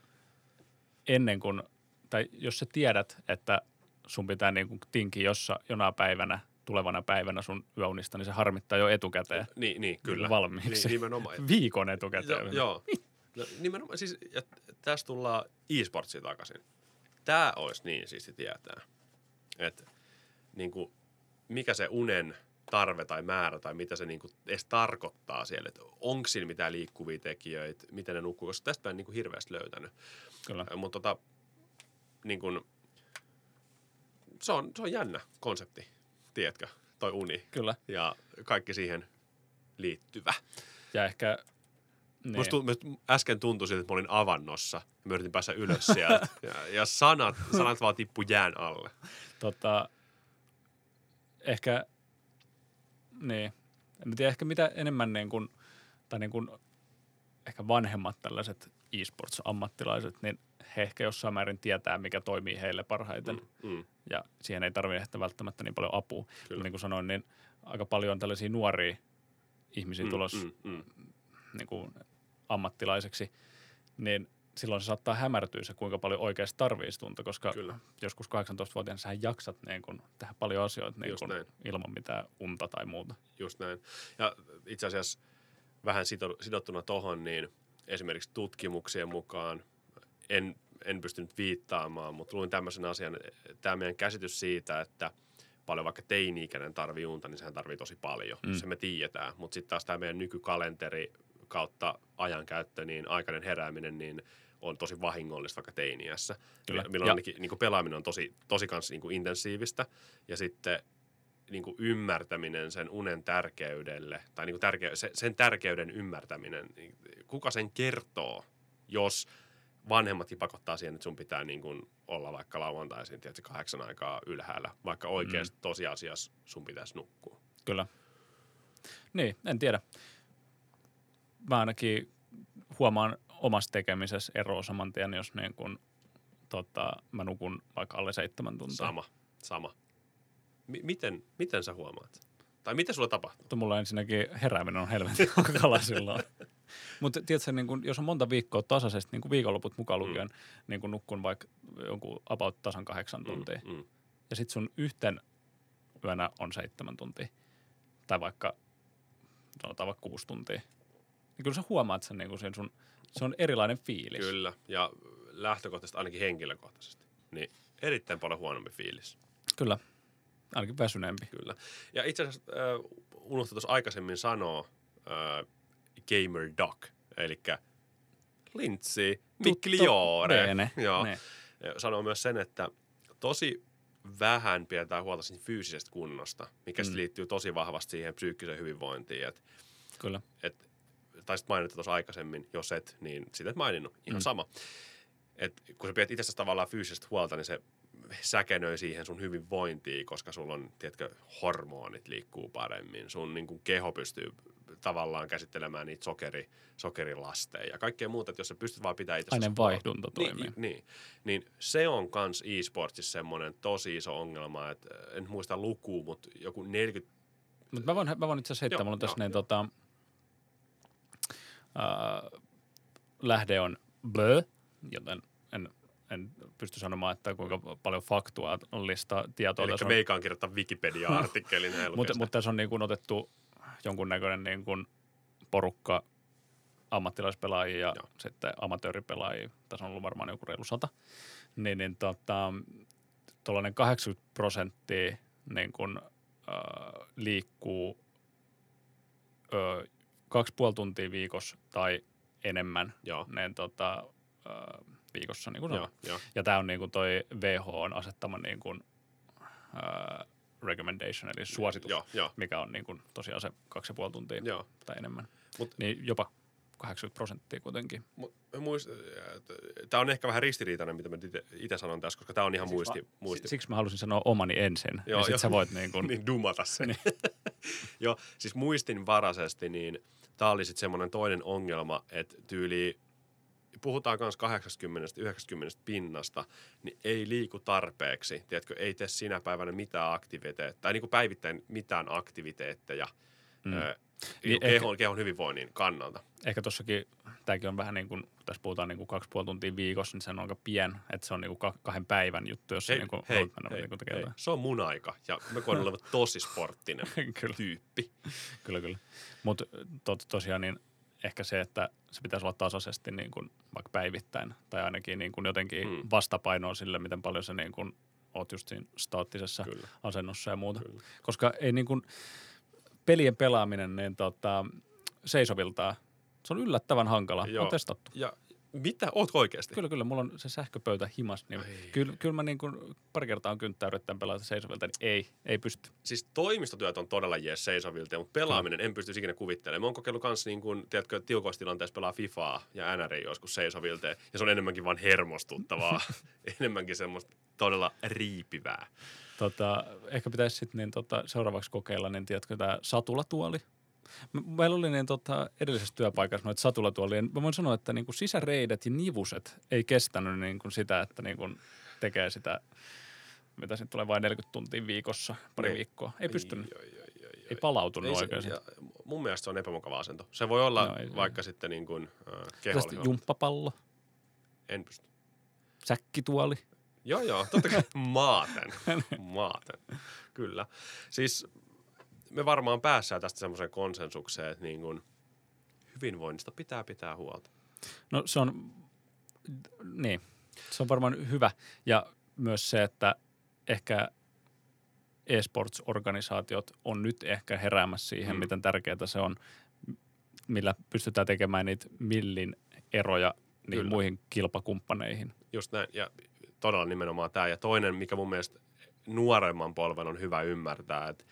ennen kuin, tai jos sä tiedät, että sun pitää niin kuin tinkiä jossa, jonain päivänä, tulevana päivänä sun yöunista, niin se harmittaa jo etukäteen. Niin, niin kyllä. Valmiiksi. Niin, nimenomaan. Viikon etukäteen. Joo, joo. No, nimenomaan, siis, ja tässä tullaan e-sportsiin takaisin. Tämä olisi niin siisti tietää, että niin kuin, mikä se unen tarve tai määrä tai mitä se niin kuin edes tarkoittaa siellä, että onko siinä mitään liikkuvia tekijöitä, miten ne nukkuu, koska tästä mä en niin kuin hirveästi löytänyt. Kyllä. Mutta tota, niin kuin, se, on, se on jännä konsepti, tiedätkö, toi uni Kyllä. ja kaikki siihen liittyvä. Ja ehkä, Niin. Musta, musta äsken tuntui siltä, että mä olin avannossa. Mä yritin päästä ylös sieltä. ja, ja sanat, sanat vaan tippu jään alle. tota, ehkä, niin, en tiedä, ehkä mitä enemmän niin kuin, tai niin kuin, ehkä vanhemmat tällaiset e-sports-ammattilaiset, niin he ehkä jossain määrin tietää, mikä toimii heille parhaiten. Mm, mm, ja siihen ei tarvitse ehkä välttämättä niin paljon apua. Kyllä. Niin kuin sanoin, niin aika paljon on tällaisia nuoria ihmisiä mm, tulossa mm, mm. niin kuin ammattilaiseksi, niin silloin se saattaa hämärtyä se, kuinka paljon oikeasti tarvii tunta, koska Kyllä. joskus 18-vuotiaana sä jaksat niin kuin, tehdä paljon asioita niin näin. ilman mitään unta tai muuta. Just näin. Ja itse asiassa vähän sidottuna tohon, niin esimerkiksi tutkimuksien mukaan, en, en pystynyt viittaamaan, mutta luin tämmöisen asian, tämä meidän käsitys siitä, että paljon vaikka teini-ikäinen tarvii unta, niin sehän tarvii tosi paljon. Mm. Se me tiedetään, mutta sitten taas tämä meidän nykykalenteri kautta ajankäyttö, niin aikainen herääminen, niin on tosi vahingollista vaikka teiniässä. Kyllä. Milloin Ja- ainakin niin kuin pelaaminen on tosi, tosi kanssa niin kuin intensiivistä. Ja sitten niin kuin ymmärtäminen sen unen tärkeydelle, tai niin kuin tärke, se, sen tärkeyden ymmärtäminen, niin kuka sen kertoo, jos vanhemmatkin pakottaa siihen, että sun pitää niin kuin olla vaikka lauantaisin, tiedätkö, kahdeksan aikaa ylhäällä, vaikka oikeasti mm. tosiasiassa sun pitäisi nukkua. Kyllä. Niin, en tiedä. Mä ainakin huomaan omassa tekemisessä eroa saman tien, jos niin kun, tota, mä nukun vaikka alle seitsemän tuntia. Sama, sama. M- miten, miten sä huomaat? Tai miten sulla tapahtuu? Mutta mulla ensinnäkin herääminen on helvetin hankala silloin. Mutta tiedätkö, niin kun, jos on monta viikkoa tasaisesti, niin kuin viikonloput mukaan lukien, mm. niin kun nukkun vaikka jonkun about tasan kahdeksan tuntia, Mm, mm. ja sitten sun yhten yönä on seitsemän tuntia, tai vaikka sanotaan vaikka kuusi tuntia, niin kyllä sä huomaat sen, niin sen sun, se on erilainen fiilis. Kyllä, ja lähtökohtaisesti ainakin henkilökohtaisesti, niin erittäin paljon huonompi fiilis. Kyllä. Ainakin väsyneempi. Kyllä. Ja itse asiassa äh, unohtui tuossa aikaisemmin sanoa äh, Gamer Doc, eli Lintsi Migliore. bene. Joo. Ne. Ja Sanoo myös sen, että tosi vähän pidetään huolta siitä fyysisestä kunnosta, mikä. Mm. liittyy tosi vahvasti siihen psyykkiseen hyvinvointiin. Et, Kyllä. et, taisit mainita tuossa aikaisemmin, jos et, niin sitä et maininnut. Ihan mm. Sama. Et kun sä pidät itsestäsi tavallaan fyysisestä huolta, niin se säkenöi siihen sun hyvinvointiin, koska sulla on, tiedätkö, hormonit liikkuu paremmin. Sun niin kuin keho pystyy tavallaan käsittelemään niitä sokeri, sokerilasteja ja kaikkea muuta. Että jos sä pystyt vaan pitää itsestäsi Aineenvaihdunta toimii. niin, niin, niin, se on kans e-sportsissa semmoinen tosi iso ongelma, että en muista lukua, mutta joku 40, Mutta mä voin, mä voin itse asiassa heittää, Joo, mulla on tässä joo, niin, tota, ää, lähde on blö, joten en, en pysty sanomaan, että kuinka paljon faktuaalista tietoa eli tässä on. meikaan kirjoittaa Wikipedia-artikkelin. Mutta mut tässä on niin kuin otettu jonkunnäköinen niin kuin porukka ammattilaispelaajia ja Joo. sitten amatööripelaajia. Tässä on ollut varmaan joku reilu sata. Niin, niin tota, tuollainen 80 prosenttia niin kuin, äh, liikkuu ö, kaksi puoli tuntia viikossa tai enemmän Joo. niin, tota, äh, viikossa. Niin kuin Joo, joo. ja tämä on niin kuin toi WHO on asettama niin kuin, äh, recommendation, eli suositus, Joo, joo. mikä on niin kuin tosiaan se kaksi ja puoli tuntia Joo. tai enemmän. Mut- niin jopa 80 prosenttia kuitenkin. Tämä on ehkä vähän ristiriitainen, mitä mä itse sanon tässä, koska tämä on ihan muisti. Mä, muisti. Siksi mä halusin sanoa omani ensin, Joo, ja sit joo. sä voit niin kuin, niin dumata sen. Joo, siis muistinvaraisesti, niin tämä oli sitten semmoinen toinen ongelma, että tyyli, puhutaan myös 80-90 pinnasta, niin ei liiku tarpeeksi. Tiedätkö, ei tee sinä päivänä mitään aktiviteetteja, tai niin kuin päivittäin mitään aktiviteetteja mm. ö, Niin kehon, kehon hyvinvoinnin kannalta. ehkä tossakin, tämäkin on vähän niin kuin, tässä puhutaan niin kuin kaksi puoli tuntia viikossa, niin se on aika pien, että se on niin kuin kahden päivän juttu, jos se Hei, niin kuin, hei, hei, niin kuin hei, jotain. se on mun aika, ja mä koen olevan tosi sporttinen Kyllä. tyyppi. Kyllä, kyllä. Mutta to, tosiaan niin ehkä se, että se pitäisi olla tasaisesti niin kuin vaikka päivittäin tai ainakin niin kuin jotenkin Mm. vastapainoa sille, miten paljon se niin kuin oot just siinä staattisessa. Kyllä. asennossa ja muuta. Kyllä. Koska ei niin kuin pelien pelaaminen niin tota, seisoviltaan, se on yllättävän hankala. Joo. On testattu. Ja mitä, ootko oikeasti? Kyllä, kyllä. Mulla on se sähköpöytä himas. Niin kyllä, kyllä mä niin kuin pari kertaa on kynttää yrittänyt pelata seisovilta, niin ei, ei pysty. siis toimistotyöt on todella jees seisovilta, mutta pelaaminen en pysty ikinä kuvittelemaan. Mä oon kokeillut kans niin kuin, tiedätkö, tiukoissa tilanteissa pelaa Fifaa ja NRI joskus seisovilta, ja se on enemmänkin vaan hermostuttavaa. enemmänkin semmoista todella riipivää. Tota, ehkä pitäisi sitten niin, tota, seuraavaksi kokeilla, niin tiedätkö, tämä satulatuoli. Me- Meillä oli niin, tota, edellisessä työpaikassa noita satulatuolia. Mä voin sanoa, että niin kuin sisäreidet ja nivuset ei kestänyt niin kuin sitä, että niin kuin tekee sitä, mitä sitten tulee vain 40 tuntia viikossa, pari Niin. viikkoa. Ei pystynyt, Ai, ai, ai, ai, ei palautunut Ei se, oikein. ja mun mielestä se on epämukava asento. Se voi olla No, ei se- vaikka sitten niin kuin, äh, kehollinen. jumppapallo, En pysty. säkkituoli. Joo, joo, totta kai maaten. maaten, kyllä. Siis me varmaan päässään tästä semmoiseen konsensukseen, että niin kuin hyvinvoinnista pitää pitää huolta. No se on, niin, se on varmaan hyvä. Ja myös se, että ehkä e-sports-organisaatiot on nyt ehkä heräämässä siihen, Mm. miten tärkeää se on, millä pystytään tekemään niitä millin eroja niin Kyllä. muihin kilpakumppaneihin. Just näin, ja todella nimenomaan tämä. Ja toinen, mikä mun mielestä nuoremman polven on hyvä ymmärtää, että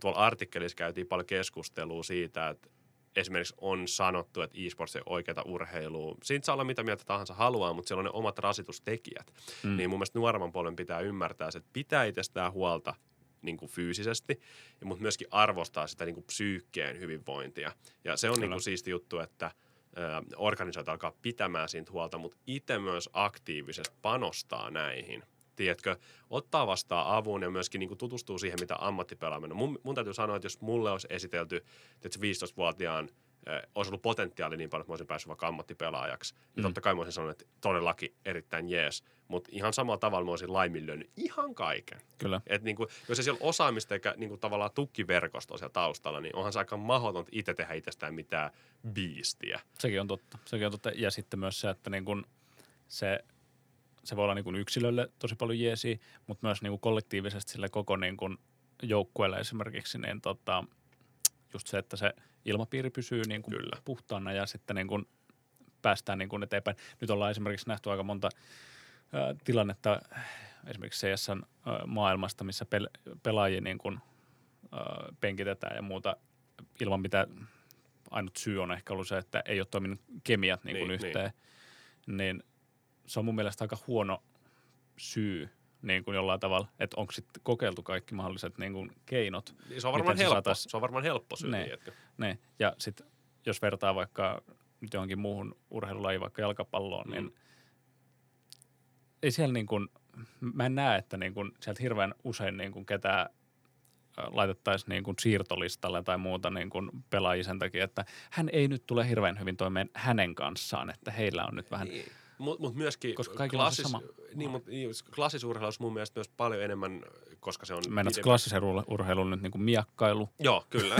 tuolla artikkelissa käytiin paljon keskustelua siitä, että esimerkiksi on sanottu, että e-sports ei oikeata urheilua. Siitä saa olla mitä mieltä tahansa haluaa, mutta siellä on ne omat rasitustekijät. Mm. Niin mun mielestä nuoremman polven pitää ymmärtää se, että pitää itsestään huolta niin kuin fyysisesti, mutta myöskin arvostaa sitä niin kuin psyykkeen hyvinvointia. Ja se on niin kuin siisti juttu, että organisaatio alkaa pitämään siitä huolta, mutta itse myös aktiivisesti panostaa näihin. tiedätkö, ottaa vastaan avun ja myöskin niin tutustuu siihen, mitä ammattipelaaminen. Mun, mun täytyy sanoa, että jos mulle olisi esitelty tiedätkö, 15-vuotiaan eh, olisi ollut potentiaali niin paljon, että mä olisin päässyt vaikka ammattipelaajaksi. Niin Mm. totta kai mä olisin sanonut, että todellakin erittäin jees. Mutta ihan samalla tavalla mä olisin laiminlyönyt ihan kaiken. Kyllä. Et niinku, jos ei siellä ole osaamista eikä niinku tavallaan tukkiverkostoa siellä taustalla, niin onhan se aika mahdotonta itse tehdä itsestään mitään biistiä. Sekin on totta. Sekin on totta. Ja sitten myös se, että niin kun se, se voi olla niin kun yksilölle tosi paljon jeesiä, mutta myös niin kun kollektiivisesti sille koko niin kun joukkueelle esimerkiksi, niin tota, just se, että se ilmapiiri pysyy niin Kyllä. puhtaana ja sitten niin kun päästään niin kun eteenpäin. Nyt ollaan esimerkiksi nähty aika monta tilannetta esimerkiksi CSN maailmasta, missä pel- pelaajia niin ää, penkitetään ja muuta ilman mitä ainut syy on ehkä ollut se, että ei ole toiminut kemiat niin kuin Niin, yhteen, niin. niin se on mun mielestä aika huono syy niin kuin jollain tavalla, että onko sitten kokeiltu kaikki mahdolliset niin kuin keinot. Niin Se on varmaan helppo. saatais- Se on varmaan helppo syy, Niin. Ne. Ja sitten jos vertaa vaikka nyt johonkin muuhun urheilulajiin, vaikka jalkapalloon, niin Mm. Ei siellä niin kuin, mä en näe, että niin kuin sieltä hirveän usein niin kuin ketään laitettaisiin niin kuin siirtolistalle tai muuta niin kuin pelaajia sen takia, että hän ei nyt tule hirveän hyvin toimeen hänen kanssaan, että heillä on nyt vähän Niin. Mutta mut myöskin Koska se sama. Niin, mutta niin, klassisurheilussa mun mielestä myös paljon enemmän, koska se on... Pidempi- klassisen ur- urheilun nyt niin kuin miakkailu. Joo, kyllä.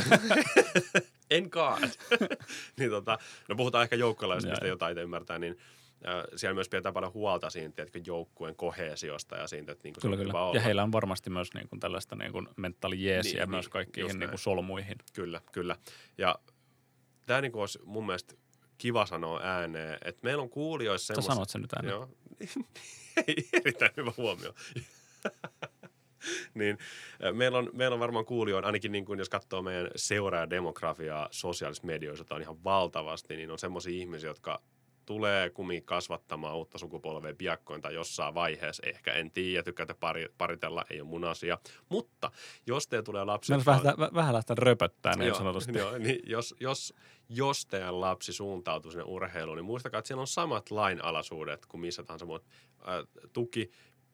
en kaad. niin tota, no puhutaan ehkä joo. jotain ymmärtää, niin äh, siellä myös pidetään paljon huolta siitä, tiedätkö, joukkueen koheesiosta ja siitä, että niin Kyllä, se on kyllä. hyvä olla. Ja heillä on varmasti myös niin kuin tällaista niin kuin mentaalijeesiä Niin, myös niin, kaikkiin niin kuin solmuihin. Kyllä, kyllä. Ja tämä niin olisi mun mielestä kiva sanoa ääneen, että meillä on kuulijoissa Sä semmoista... sanot sen nyt ääneen. Joo. Erittäin hyvä huomio. niin, meillä, on, meillä on varmaan kuulijoita, ainakin niin kuin jos katsoo meidän seuraajademografiaa sosiaalisissa medioissa, jota on ihan valtavasti, niin on semmoisia ihmisiä, jotka tulee kumminkin kasvattamaan uutta sukupolvea piakkoin tai jossain vaiheessa. Ehkä en tiedä, tykkäätte pari, paritella, ei ole mun asia. Mutta jos teillä tulee lapsi... Meillä joka on- vähän, vähän, vähän lähteä röpöttää niin Joo, sanotusti. Joo, niin jos, jos, jos teidän lapsi suuntautuu sinne urheiluun, niin muistakaa, että siellä on samat lainalaisuudet kuin missä tahansa muut. Äh, tuki,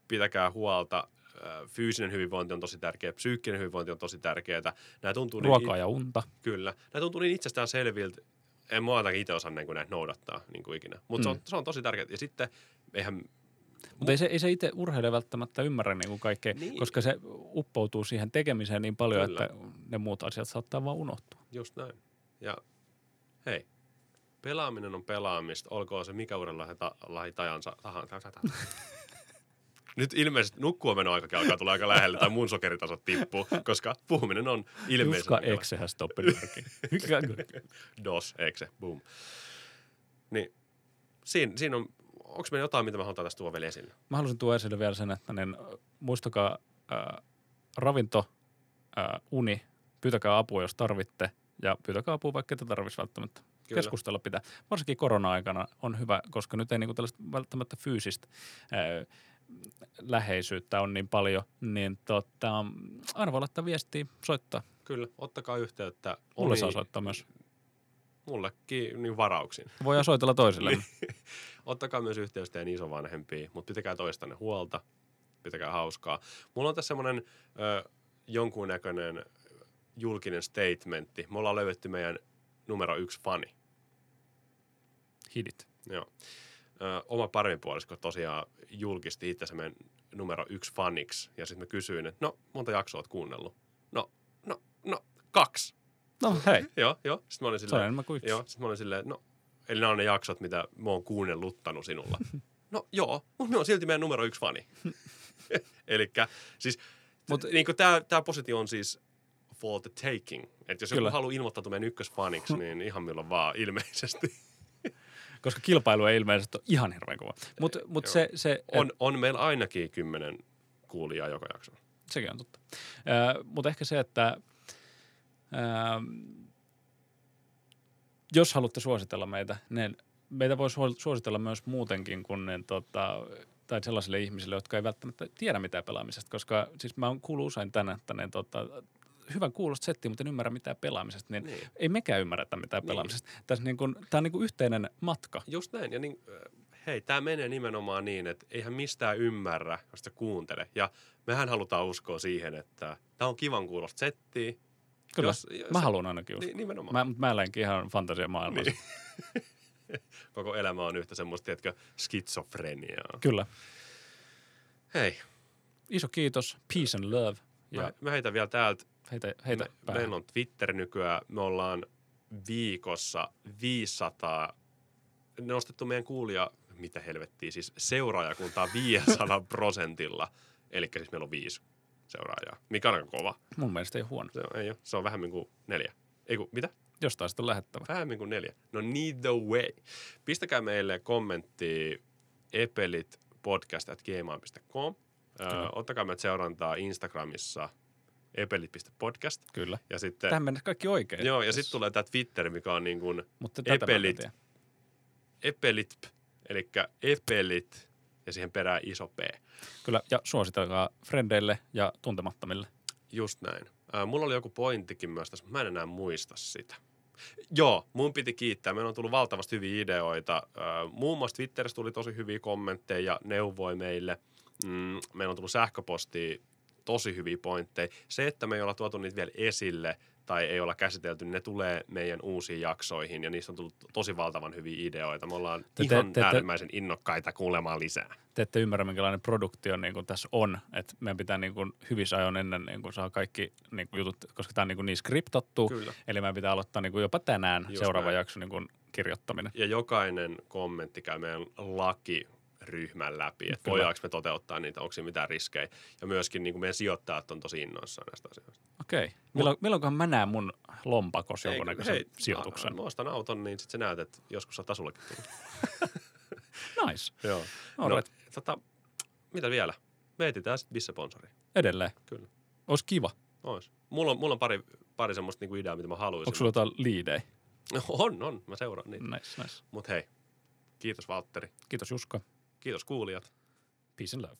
pitäkää huolta, äh, fyysinen hyvinvointi on tosi tärkeä, psyykkinen hyvinvointi on tosi tärkeää. Nämä tuntuu Ruokaa niin, ja unta. Kyllä. Nämä tuntuu niin itsestään selviltä. En mä ainakin itse osaa niin kuin näitä noudattaa niin kuin ikinä. Mutta mm. se, on, se on tosi tärkeää. Ja sitten eihän Mutta ei se, ei se itse urheilija välttämättä ymmärrä niin kuin kaikkea, Niin. koska se uppoutuu siihen tekemiseen niin paljon, Kyllä. että ne muut asiat saattaa vaan unohtua. Just näin. Ja hei, pelaaminen on pelaamista, olkoon se mikä urheilullahi ta, laji tajansa tahansa. Nyt ilmeisesti nukkua aikakin alkaa tulla aika lähelle tai mun sokeritasot tippuu, koska puhuminen on ilmeisesti... Juska eksehän stoppelimerkki. Dos, ekse, boom. Niin, siinä, siinä on, onko meillä jotain, mitä mä halutaan tästä tuoda vielä esille? Mä haluaisin tuoda esille vielä sen, että niin, muistakaa äh, ravinto, äh, uni, pyytäkää apua, jos tarvitte, ja pyytäkää apua, vaikka ette tarvitsisi välttämättä. Kyllä. Keskustella pitää. Varsinkin korona-aikana on hyvä, koska nyt ei niinku tällaista välttämättä fyysistä äh, läheisyyttä on niin paljon, niin tota, voi laittaa viestiä, soittaa. Kyllä, ottakaa yhteyttä. Mulle saa soittaa myös. Mullekin niin varauksin. Voidaan soitella toisille. Niin. Ottakaa myös yhteystä teidän isovanhempiin, mutta pitäkää toistanne huolta, pitäkää hauskaa. Mulla on tässä semmoinen jonkunnäköinen julkinen statementti. Me ollaan löydetty meidän numero yksi fani. Hidit. Joo. Ö, oma paremmin puolisko tosiaan julkisti itsensä meidän numero yksi faniksi. Ja sitten mä kysyin, että no, monta jaksoa oot kuunnellut? No, no, no, kaksi. No hei, Joo, joo. Sitten mä olin silleen, yksi. Joo, sitten mä olin silleen, no, eli nämä on ne jaksot, mitä mä oon kuunnelluttanut sinulla. no joo, mutta me on silti meidän numero yksi fani. Eli siis, Mut- niin tämä, tämä positio on siis for the taking. Että jos Kyllä. joku haluaa ilmoittautua meidän ykkösfaniksi, niin ihan milloin vaan ilmeisesti. Koska kilpailu ei ilmeisesti ole ihan hirveän kova. Mut Joo. se, se On, on meillä ainakin kymmenen kuulijaa joka jakso. Sekin on totta. Ö, mutta ehkä se, että ö, jos haluatte suositella meitä, niin meitä voi suo- suositella myös muutenkin kuin niin, tota, tai sellaisille ihmisille, jotka ei välttämättä tiedä mitään pelaamisesta, koska siis mä oon kuullut usein tänne, että niin, tota, hyvän kuulosta settiä, mutta en ymmärrä mitään pelaamisesta, niin, Niin. ei mekään ymmärretä mitään Niin. pelaamisesta. Tässä niin kuin, tämä on niin kuin yhteinen matka. Just näin. Ja niin, äh, hei, tämä menee nimenomaan niin, että eihän mistään ymmärrä, jos se kuuntele. Ja mehän halutaan uskoa siihen, että tämä on kivan kuulosta settiä. Kyllä, Jos- jos- mä haluan ainakin uskoa. Niin, nimenomaan. Mä, mä eläinkin ihan fantasiamaailmassa. Niin. Koko elämä on yhtä semmoista, tiedätkö, skitsofreniaa. Kyllä. Hei, Iso kiitos, peace and love. Ja mä, mä heitän vielä täältä. Heitä, heitä me, päähän. meillä on Twitter nykyään. Me ollaan viikossa 500 nostettu meidän kuulija, mitä helvettiä, siis seuraajakuntaa 500 prosentilla. Eli siis meillä on viisi seuraajaa, mikä on aika kova. Mun mielestä ei huono. Se on, ei ole, se on vähemmän kuin neljä. Ei kun, mitä? Jostain sitten on lähettävä. Vähemmän kuin neljä. No neither way. Pistäkää meille kommentti epelitpodcast.gmail.com. Ö, ottakaa meidät seurantaa Instagramissa epelit.podcast. Kyllä. Ja sitten, Tähän mennessä kaikki oikein. joo, ja sitten tulee tämä Twitter, mikä on niin kuin Mutta epelit. epelit, eli epelit ja siihen perään iso P. Kyllä, ja suositelkaa frendeille ja tuntemattomille. Just näin. Ää, mulla oli joku pointtikin myös tässä, mutta mä en enää muista sitä. Joo, mun piti kiittää. Meillä on tullut valtavasti hyviä ideoita. Ää, muun muassa Twitterissä tuli tosi hyviä kommentteja ja neuvoi meille. Mm, meillä on tullut sähköpostia tosi hyviä pointteja. Se, että me ei olla tuotu niitä vielä esille tai ei olla käsitelty, niin ne tulee meidän uusiin jaksoihin ja niistä on tullut tosi valtavan hyviä ideoita. Me ollaan Te- ihan te- te- äärimmäisen innokkaita kuulemaan lisää. Te ette ymmärrä, minkälainen produktio niin kuin tässä on. Että meidän pitää niin kuin hyvissä ajoin ennen niin kuin saa kaikki niin kuin jutut, koska tämä on niin, kuin niin skriptattu. Kyllä. Eli meidän pitää aloittaa niin kuin jopa tänään Just seuraava näin. jakso niin kuin kirjoittaminen. ja jokainen kommentti käy meidän lakiryhmän läpi, että Kyllä. voidaanko me toteuttaa niitä, onko siinä mitään riskejä. Ja myöskin niin kuin meidän sijoittajat on tosi innoissaan näistä asioista. Okei. Milloin, milloinkohan mä näen mun lompakossa Ei, jonkunnäköisen sijoituksen? Mä ostan auton, niin sitten sä näet, että joskus saattaa sullekin tulla. Nice. Joo. No, right. tota, mitä vielä? Me etsitään sitten missä sponsori. Edelleen. Kyllä. Olisi kiva. Ois. Mulla on, mulla on pari, pari semmoista niinku ideaa, mitä mä haluaisin. Onko sulla jotain liidejä? On, on. Mä seuraan niitä. Nice, nice. Mutta hei, kiitos Valtteri. Kiitos Juska. Kiitos kuulijat. Peace and love.